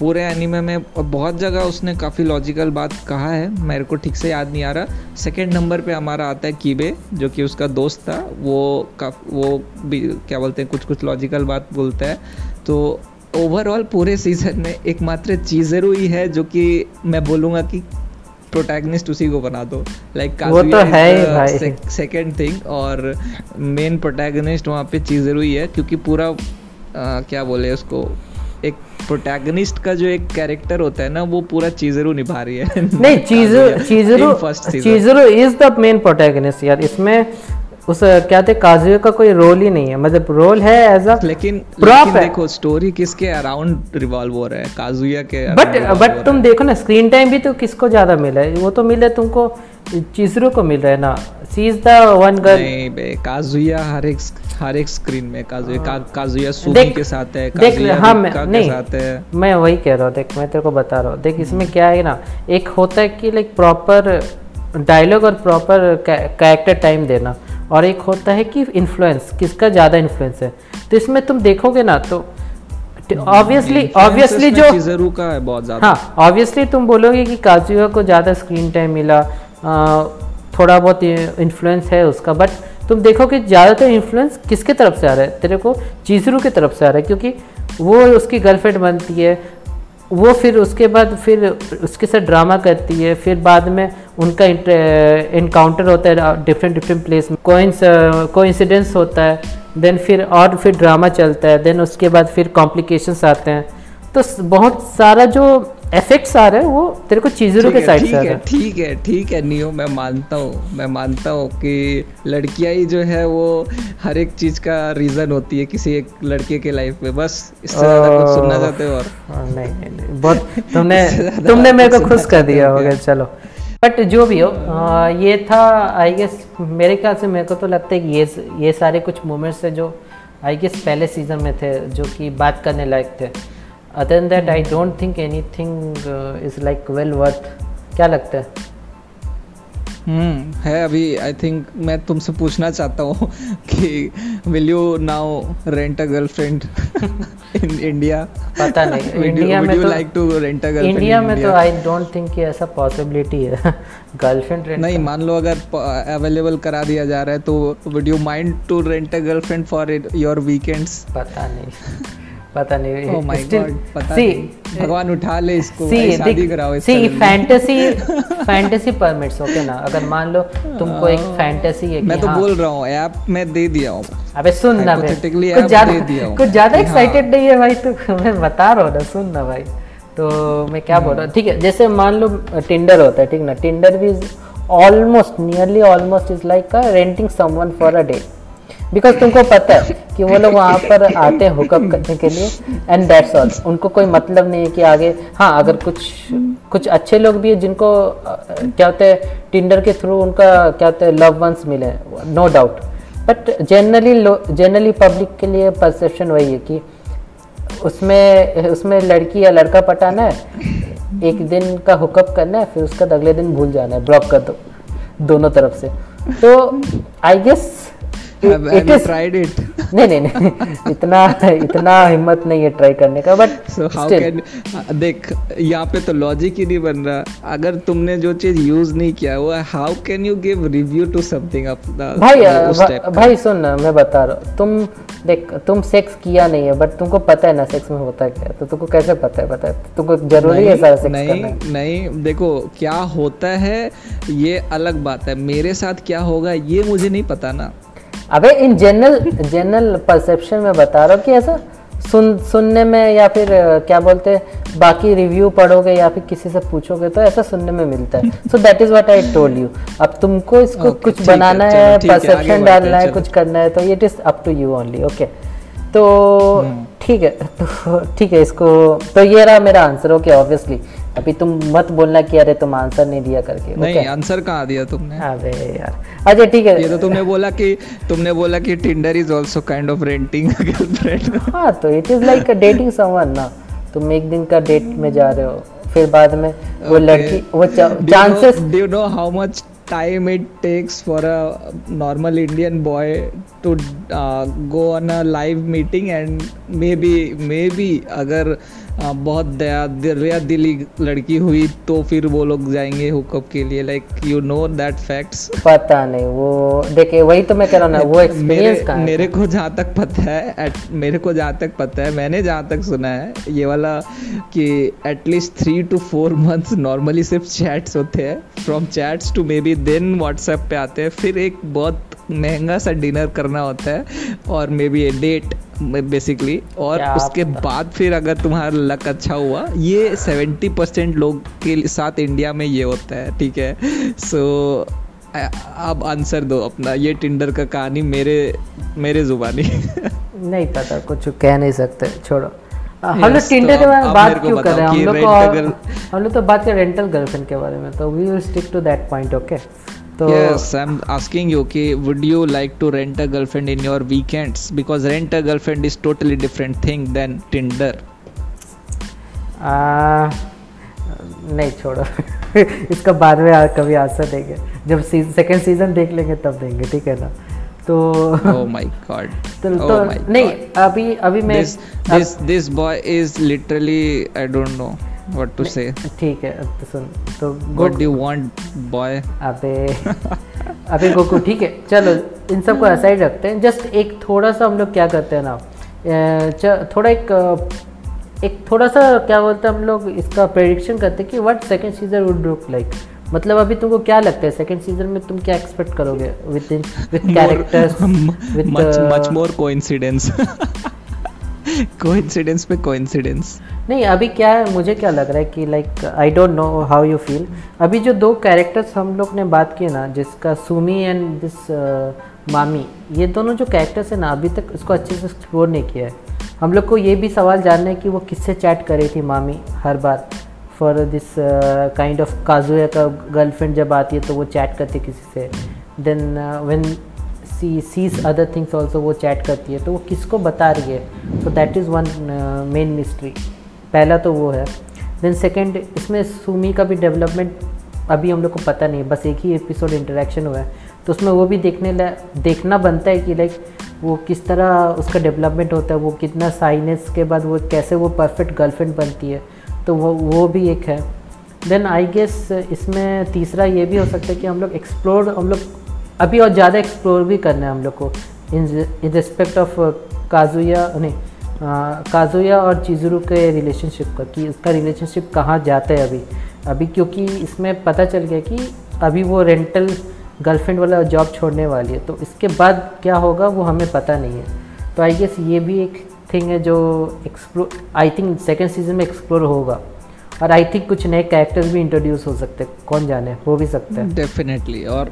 पूरे एनिमे में बहुत जगह उसने काफ़ी लॉजिकल बात कहा है मेरे को ठीक से याद नहीं आ रहा। सेकंड नंबर पे हमारा आता है कीबे जो कि उसका दोस्त था वो का वो भी क्या बोलते हैं कुछ कुछ लॉजिकल बात बोलता है। तो ओवरऑल पूरे सीज़न में एकमात्र चीज़रू ही है जो कि मैं बोलूँगा कि प्रोटैगनिस्ट उसी को बना दो। लाइक like, वो तो है ही भाई। सेकेंड थिंग और मेन प्रोटैगनिस्ट वहाँ पे चीज़ ही है क्योंकि पूरा आ, क्या बोले उसको एक प्रोटैगनिस्ट का जो एक कैरेक्टर होता है ना वो पूरा चीजरू निभा रही है। नहीं Chizuru Chizuru Chizuru is the main protagonist यार। इसमें उस क्या थे काजुए का कोई रोल ही नहीं है। मतलब रोल है एज अ लेकिन लेकिन है। देखो स्टोरी किसके अराउंड रिवॉल्व हो रहा है? काजुया के बट बट तुम देखो ना स्क्रीन टाइम भी तो किसको ज़्यादा मिला है? वो तो मिला तुमको चीजरू को मिल रहा है ना। She is the one girl नहीं बे काजुया हर एक हर एक स्क्रीन में काजुया का, काजुया सुमी के साथ है देख काजुया हाँ रिक्का मैं के नहीं साथ है। मैं वही कह रहा हूँ देख मैं तेरे को बता रहा हूँ। देख इसमें क्या है ना एक होता है कि लाइक प्रॉपर डायलॉग और प्रॉपर कैरेक्टर टाइम देना। और एक होता है कि इन्फ्लुएंस किसका ज़्यादा इन्फ्लुएंस है? तो इसमें तुम देखोगे ना तो ऑब्वियसली ऑब्वियसली जो चीजरू का है बहुत ज़्यादा। हाँ ऑब्वियसली तुम बोलोगे कि काजुआ को ज़्यादा स्क्रीन टाइम मिला आ, थोड़ा बहुत इन्फ्लुएंस है उसका बट तुम देखो कि ज़्यादातर इन्फ्लुएंस किसके तरफ़ से आ रहा है? तेरे को चीजरू की तरफ़ से आ रहा है क्योंकि वो उसकी गर्लफ्रेंड बनती है वो फिर उसके बाद फिर उसके साथ ड्रामा करती है, फिर बाद में उनका इनकाउंटर होता है डिफरेंट डिफरेंट प्लेस में। कोइंसिडेंस होता है देन फिर और फिर ड्रामा चलता है देन उसके बाद फिर कॉम्प्लिकेशंस आते हैं। तो बहुत सारा जो इफेक्ट्स आ रहे हैं वो तेरे को ठीक के साइड से आ है रहा है। ठीक है ठीक है नियो मैं मानता हूँ मैं मानता हूँ कि लड़कियाँ ही जो है वो हर एक चीज़ का रीजन होती है किसी एक लड़के के लाइफ में। बस इससे ज़्यादा कुछ सुनना चाहते हो और? हाँ, नहीं नहीं नहीं बहुत तुमने तुमने मेरे को खुश कर दिया हो गया चलो। बट जो भी हो आ, ये था आई गेस मेरे ख्याल से मेरे को तो लगता है कि ये ये सारे कुछ मोमेंट्स है जो आई गेस पहले सीज़न में थे जो कि बात करने लायक थे। Other than that I don't think anything is like well worth क्या लगता है? हम्म है अभी आई थिंक मैं तुमसे पूछना चाहता हूँ कि will you now rent a girlfriend in India पता नहीं इंडिया में तो like to rent a girlfriend India में तो आई डोंट थिंक कि ऐसा पॉसिबिलिटी है। गर्लफ्रेंड नहीं मान लो अगर अवेलेबल करा दिया जा रहा है तो would you mind to rent a girlfriend for your weekends पता नहीं। पता नहीं ओह माय Still- गॉड पता see, नहीं भगवान उठा ले इसको सी भाई, शादी कराओ सी इससे फैंटेसी फैंटेसी परमिट्स ओके ना? अगर मान लो तुमको एक फैंटेसी है कि मैं तो हाँ, बोल रहा हूँ ऐप में दे दिया हूँ। अबे सुन ना hypothetically कुछ ज़्यादा हूँ। कुछ ज़्यादा हाँ। एक्साइटेड नहीं है भाई तू मैं बता रहा हूँ ना सुन ना भाई। तो मैं क्या बोल रहा हूँ? ठीक है जैसे मान लो टिंडर होता है ठीक ना? टिंडर भी almost nearly almost is like renting someone for a day because तुमको पता है कि वो लोग वहाँ पर आते हैं हुकअप करने के लिए एंड दैट्स ऑल उनको कोई मतलब नहीं है कि आगे हाँ अगर कुछ कुछ अच्छे लोग भी हैं जिनको क्या होता है टिंडर के थ्रू उनका क्या होता है लव वंस मिले no doubt but generally generally public के लिए परसेप्शन वही है कि उसमें उसमें लड़की या लड़का पटाना है, एक दिन का हुकअप करना है, फिर उसका अगले दिन भूल जाना है ब्लॉक कर दो, दोनों तरफ़ से. तो आई गेस Tried it? नहीं नहीं नहीं इतना इतना हिम्मत नहीं है ट्राई करने का बट So how स्टिल देख यहाँ पे तो लॉजिक ही नहीं बन रहा। अगर तुमने जो चीज़ यूज़ नहीं किया वो how can you give review to something भाई भा, भाई सुन ना मैं बता रहा हूँ। तुम देख तुम सेक्स किया नहीं है बट तुमको पता है ना सेक्स में होता क्या तो तुमको कैसे पता है पता है? तुमको ज़रूरी है सारा सेक्स नहीं करना है। नहीं देखो क्या होता है ये अलग बात है। मेरे साथ क्या होगा ये मुझे नहीं पता ना। अबे इन जनरल जनरल परसेप्शन में बता रहा हूँ कि ऐसा सुन सुनने में या फिर क्या बोलते हैं बाकी रिव्यू पढ़ोगे या फिर किसी से पूछोगे तो ऐसा सुनने में मिलता है। So that is what I told you अब तुमको इसको Okay, कुछ बनाना है परसेप्शन डालना है कुछ करना है तो it is up to you only okay तो हम्म। ठीक है तो ठीक है इसको तो ये रहा मेरा आंसर ओके ऑब्वियसली अभी तुम मत बोलना कि अरे तुम आंसर नहीं दिया करके नहीं ओके आंसर कहाँ दिया तुमने? अबे यार। अच्छा ठीक है। ये तो तुमने बोला कि तुमने बोला कि Tinder is also kind of renting girlfriend हाँ तो it is like dating someone ना। तुम एक दिन का डेट में जा रहे हो फिर बाद में okay. वो लड़की वो chances do you know how much time it takes for a normal indian boy to uh, go on a live meeting and maybe maybe अगर बहुत दया दरिया दिली लड़की हुई तो फिर वो लोग जाएँगे हुकअप के लिए like you know that facts पता नहीं वो देखिए वही तो मैं कह रहा हूँ ना वो एक्सपीरियंस मेरे कहाँ मेरे को जहाँ तक पता है at, मेरे को जहाँ तक पता है मैंने जहाँ तक सुना है ये वाला कि at least three two four months normally सिर्फ़ चैट्स होते हैं from chats to maybe then WhatsApp पे आते हैं फिर एक बहुत महँगा सा डिनर करना होता है और maybe a date basically और उसके बाद फिर अगर तुम्हारा लक अच्छा हुआ ये सेवेंटी परसेंट लोग के साथ इंडिया में ये होता है ठीक है? सो so, अब आंसर दो अपना ये टिंडर का कहानी मेरे मेरे जुबानी। नहीं पता कुछ कह नहीं सकते छोड़ो। हम लोग टिंडर तो के बारे में बात क्यों कर रहे हैं? हम लोग हम लोग तो बात कर रेंटल गर्लफ्रेंड के बारे में तो we will stick to that point okay तो yes I am asking you कि would you like to rent a girlfriend in your weekends because rent a girlfriend is totally different thing than Tinder नहीं छोड़ो। इसका बाद में कभी answer देंगे। जब सेकेंड सीज़न देख लेंगे तब देंगे ठीक है ना? तो माई माय गॉड तो, oh तो नहीं God. अभी अभी मैं this this boy is literally I don't know what to say? ठीक है तो सुन तो what do you want boy? अबे अबे गोकू ठीक है चलो इन सबको असाइड रखते हैं। जस्ट एक थोड़ा सा हम लोग क्या करते हैं ना? थोड़ा एक एक थोड़ा सा क्या बोलते हैं हम लोग इसका प्रेडिक्शन करते हैं कि what second season would look like मतलब अभी तुमको क्या लगता है? सेकंड सीज़न में तुम क्या एक्सपेक्ट करोगे? With with characters with much much more coincidence coincidence पे coincidence. नहीं, अभी क्या है, मुझे क्या लग रहा है कि like I don't know how you feel अभी जो दो कैरेक्टर्स हम लोग ने बात की ना, जिसका सुमी एंड दिस मामी, ये दोनों जो कैरेक्टर्स हैं ना, अभी तक उसको अच्छे से एक्सप्लोर नहीं किया है. हम लोग को ये भी सवाल जानना है कि वो किससे चैट कर रही थी मामी हर बार? For this kind of Kazuya का गर्लफ्रेंड जब आती है तो वो चैट करती है किसी से. Then when she sees other things also वो चैट करती है तो वो किसको बता रही है? तो that is one main mystery पहला तो वो है। देन सेकेंड इसमें सुमी का भी डेवलपमेंट अभी हम लोग को पता नहीं बस एक ही एपिसोड इंटरेक्शन हुआ है। तो उसमें वो भी देखने ला, देखना बनता है कि लाइक वो किस तरह उसका डेवलपमेंट होता है, वो कितना साइनेस के बाद वो कैसे वो परफेक्ट गर्लफ्रेंड बनती है। तो वो वो भी एक है। देन आई गेस इसमें तीसरा ये भी हो सकता है कि हम लोग एक्सप्लोर हम लोग अभी और ज़्यादा एक्सप्लोर भी करना है हम लोग को। इन इन रिस्पेक्ट ऑफ़ काजुया, नहीं काजुया और चिजुरू के रिलेशनशिप का, कि इसका रिलेशनशिप कहाँ जाता है अभी। अभी क्योंकि इसमें पता चल गया कि अभी वो रेंटल गर्लफ्रेंड वाला जॉब छोड़ने वाली है तो इसके बाद क्या होगा वो हमें पता नहीं है। तो आई गेस ये भी एक थिंग है जो explore I think second season में एक्सप्लोर होगा। और आई थिंक कुछ नए कैरेक्टर्स भी इंट्रोड्यूस हो सकते हैं। कौन जाने? हो भी सकते हैं। डेफिनेटली और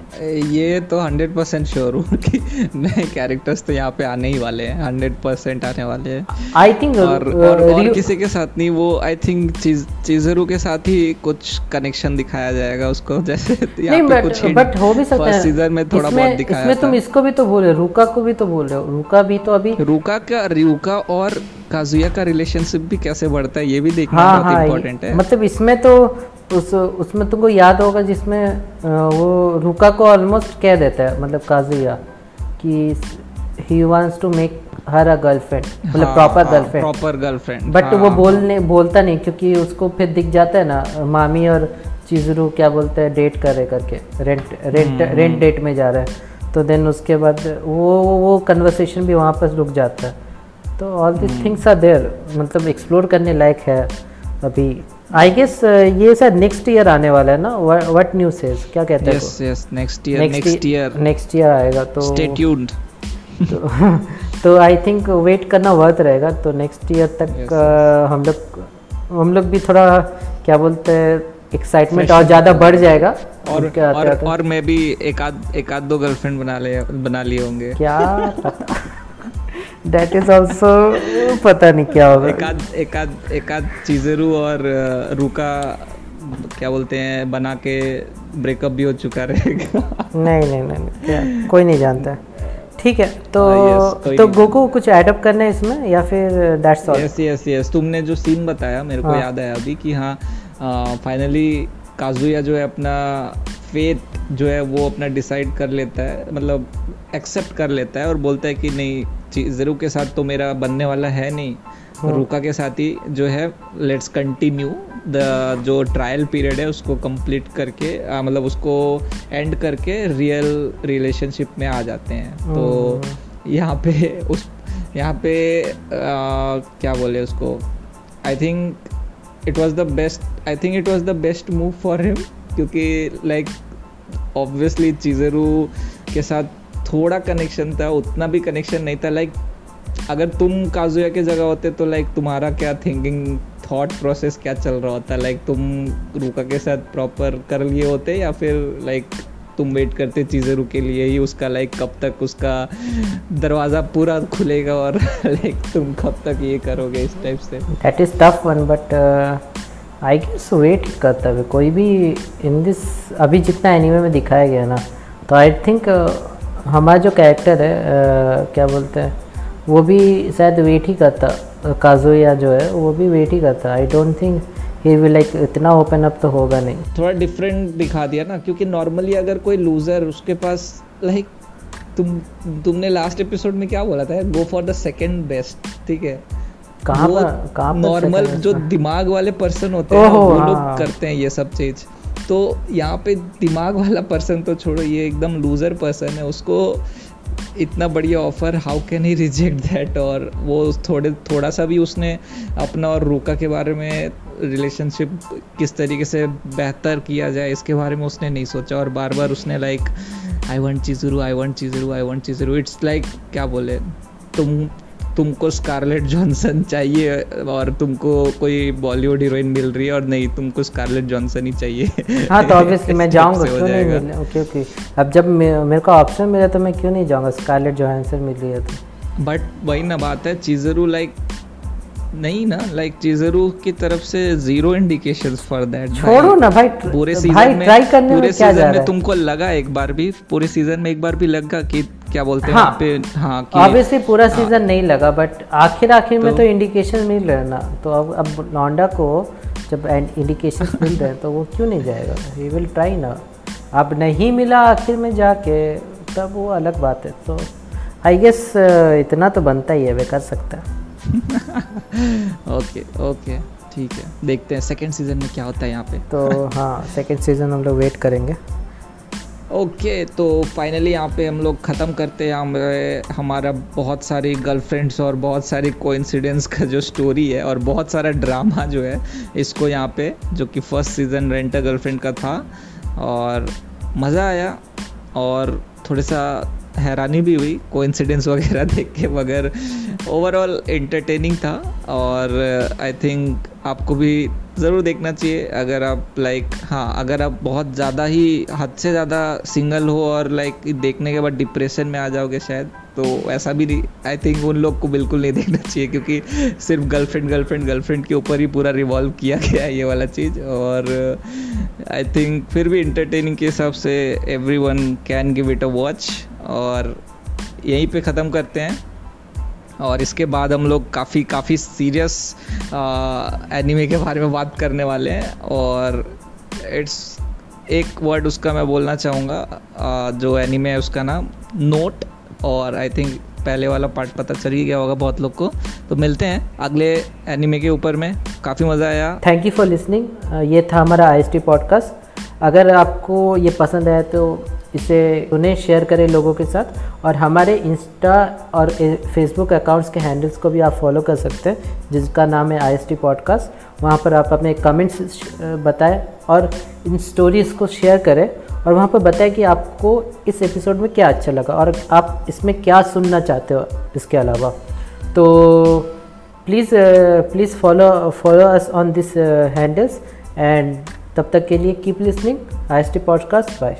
ये तो हंड्रेड परसेंट श्योर हूँ कि नए कैरेक्टर्स तो यहाँ पे आने ही वाले हैं। हंड्रेड परसेंट आने वाले हैं। आई थिंक और, और, और किसी के साथ नहीं वो आई थिंक चीज़ चीजरू के साथ ही कुछ कनेक्शन दिखाया जाएगा उसको। जैसे बट कुछ बट हो भी सकता है। सीज़न में थोड़ा बहुत दिखाया इसमें तुम इसको भी तो बोल रहे हो रूका को भी तो बोल रहे हो। रूका भी तो अभी रूका का रूका और काजुया का रिलेशनशिप भी कैसे बढ़ता है ये भी देखना हाँ, बहुत इम्पोर्टेंट हाँ, है। मतलब इसमें तो उस उसमें तुमको याद होगा जिसमें वो रुका को ऑलमोस्ट कह देता है मतलब काजुया कि he wants to make her a girlfriend मतलब proper girlfriend proper girlfriend but वो बोलने बोलता नहीं क्योंकि उसको फिर दिख जाता है ना मामी और चीजरू क्या बोलते हैं डेट कर रहे करके रेंट रेंट रेंट डेट में जा रहे हैं। तो देन उसके बाद वो वो कन्वर्सेशन भी वहाँ पर रुक जाता है। तो all this things are there मतलब एक्सप्लोर करने लायक है अभी। आई गेस uh, ये सर नेक्स्ट ईयर आने वाला है ना? व्हाट न्यूज़ सेज क्या कहते हैं yes yes next year next year next year आएगा तो स्टे ट्यून्ड तो आई थिंक वेट करना वर्थ रहेगा तो नेक्स्ट ईयर तक yes, uh, हम लोग हम लोग भी थोड़ा क्या बोलते हैं एक्साइटमेंट और ज़्यादा बढ़ जाएगा। और और, और मैं भी एक आध एक आध दो गर्लफ्रेंड बना ले बना लिए होंगे। क्या पता। दैट इज़ आल्सो पता नहीं क्या होगा। एक आध एक आध एक आध चीजरू और रूका क्या बोलते हैं बना के ब्रेकअप भी हो चुका रहेगा नहीं नहीं नहीं, नहीं कोई नहीं जानता। ठीक है तो uh, yes, तो गोकू कुछ एडअप करना है इसमें या फिर that's all yes yes yes तुमने जो सीन बताया मेरे को हाँ. याद आया अभी कि हाँ फाइनली काजुया जो है अपना फेथ जो है वो अपना डिसाइड कर लेता है। मतलब एक्सेप्ट कर लेता है और बोलता है कि नहीं ज़रू के साथ तो मेरा बनने वाला है नहीं हाँ। रूका के साथ ही जो है लेट्स कंटिन्यू द जो ट्रायल पीरियड है उसको कंप्लीट करके मतलब उसको एंड करके रियल रिलेशनशिप में आ जाते हैं तो हाँ। यहाँ पे उस यहाँ पे आ, क्या बोले उसको I think it was the best I think it was the best move for him क्योंकि लाइक ऑब्वियसली चीज़रू के साथ थोड़ा कनेक्शन था, उतना भी कनेक्शन नहीं था लाइक अगर तुम काजुया के जगह होते तो लाइक तुम्हारा क्या थिंकिंग थॉट प्रोसेस क्या चल रहा होता? लाइक तुम रूका के साथ प्रॉपर कर लिए होते या फिर लाइक तुम वेट करते चीज़ें रुके लिए ही उसका लाइक कब तक उसका दरवाज़ा पूरा खुलेगा और लाइक तुम कब तक ये करोगे इस टाइप से? That is tough one but I guess wait करता है। कोई भी इन दिस अभी जितना एनिमे में दिखाया गया ना तो आई थिंक हमारा जो कैरेक्टर है आ, क्या बोलते हैं वो भी शायद वेट ही करता काजोया जो है वो भी वेट ही करता। I don't think he will like इतना ओपन अप तो होगा नहीं। थोड़ा डिफरेंट दिखा दिया ना क्योंकि नॉर्मली अगर कोई लूजर उसके पास लाइक तुम तुमने लास्ट एपिसोड में क्या बोला था? Go for the second best ठीक है? कहाँ पर कहाँ नॉर्मल जो दिमाग वाले पर्सन होते हैं वो लोग हाँ। करते हैं ये सब चीज़। तो यहाँ पे दिमाग वाला पर्सन तो छोड़ो, ये एकदम लूजर पर्सन है, उसको इतना बढ़िया offer how can he reject that और वो थोड़े, थोड़ा सा भी उसने अपना और रूका के बारे में रिलेशनशिप किस तरीके से बेहतर किया जाए, इसके बारे में उसने नहीं सोचा। और बार बार उसने like I want Chizuru I want Chizuru I want Chizuru it's like क्या बोले? तुम तुमको स्कारलेट जॉनसन चाहिए और तुमको कोई बॉलीवुड हीरोइन मिल रही है और नहीं तुमको स्कारलेट जॉनसन ही चाहिए। हाँ तो ऑब्वियसली मैं जाऊँगा क्यों नहीं मिलने? Okay okay. अब जब मेरे को ऑप्शन मिला तो मैं क्यों नहीं जाऊँगा? स्कारलेट जॉनसन मिल रही है तो। बट वही ना बात है चीजरू लाइक नहीं ना लाइक चीजरू की तरफ़ से ज़ीरो इंडिकेशंस फॉर दैट छोड़ो ना भाई पूरे सीज़न में ट्राई करने पूरे सीज़न में तुमको लगा एक बार भी पूरे सीज़न में एक बार भी लगा कि क्या बोलते हैं हाँ, पे? हाँ ऑब्वियसली पूरा हाँ, सीज़न नहीं लगा बट आखिर आखिर तो, में तो इंडिकेशन मिल रहे ना। तो अब अब लौंडा को जब इंडिकेशन मिल रहे हैं तो वो क्यों नहीं जाएगा? ही विल ट्राई ना। अब नहीं मिला आखिर में जाके तब वो अलग बात है। तो आई गेस इतना तो बनता ही है वे कर सकता ओके ओके ठीक है। देखते हैं सेकेंड सीज़न में क्या होता है यहाँ पे। तो हाँ सेकेंड सीज़न हम लोग वेट करेंगे। ओके तो फाइनली यहाँ पे हम लोग ख़त्म करते हैं। हमारे, हमारा बहुत सारी गर्लफ्रेंड्स और बहुत सारी कोइंसिडेंस का जो स्टोरी है और बहुत सारा ड्रामा जो है, इसको यहाँ पे, जो कि फ़र्स्ट सीज़न रेंटर गर्लफ्रेंड का था और मज़ा आया और थोड़ा सा हैरानी भी हुई कोइंसिडेंस वगैरह देख के, मगर ओवरऑल एंटरटेनिंग था और आई थिंक आपको भी ज़रूर देखना चाहिए। अगर आप लाइक हाँ अगर आप बहुत ज़्यादा ही हद से ज़्यादा सिंगल हो और लाइक देखने के बाद डिप्रेशन में आ जाओगे शायद तो ऐसा भी नहीं। आई थिंक उन लोग को बिल्कुल नहीं देखना चाहिए, क्योंकि सिर्फ़ गर्लफ्रेंड गर्लफ्रेंड गर्लफ्रेंड के ऊपर ही पूरा रिवॉल्व किया गया है ये वाला चीज़। और आई थिंक फिर भी इंटरटेनिंग के हिसाब से everyone can give it a watch और यहीं पे ख़त्म करते हैं। और इसके बाद हम लोग काफ़ी काफ़ी सीरियस एनिमे के बारे में बात करने वाले हैं। और इट्स एक वर्ड उसका मैं बोलना चाहूँगा जो एनिमे है उसका नाम नोट और आई थिंक पहले वाला पार्ट पता चल ही गया होगा बहुत लोग को। तो मिलते हैं अगले एनिमे के ऊपर में। काफ़ी मज़ा आया। थैंक यू फॉर लिसनिंग ये था हमारा आईएसटी पॉडकास्ट अगर आपको ये पसंद आया तो इसे उन्हें शेयर करें लोगों के साथ। और हमारे इंस्टा और फेसबुक अकाउंट्स के हैंडल्स को भी आप फॉलो कर सकते हैं, जिसका नाम है आई एस टी पॉडकास्ट वहाँ पर आप अपने कमेंट्स बताएँ और इन स्टोरीज़ को शेयर करें और वहाँ पर बताएँ कि आपको इस एपिसोड में क्या अच्छा लगा और आप इसमें क्या सुनना चाहते हो इसके अलावा। तो please please follow follow us on this handles and तब तक के लिए keep listening I S T podcast bye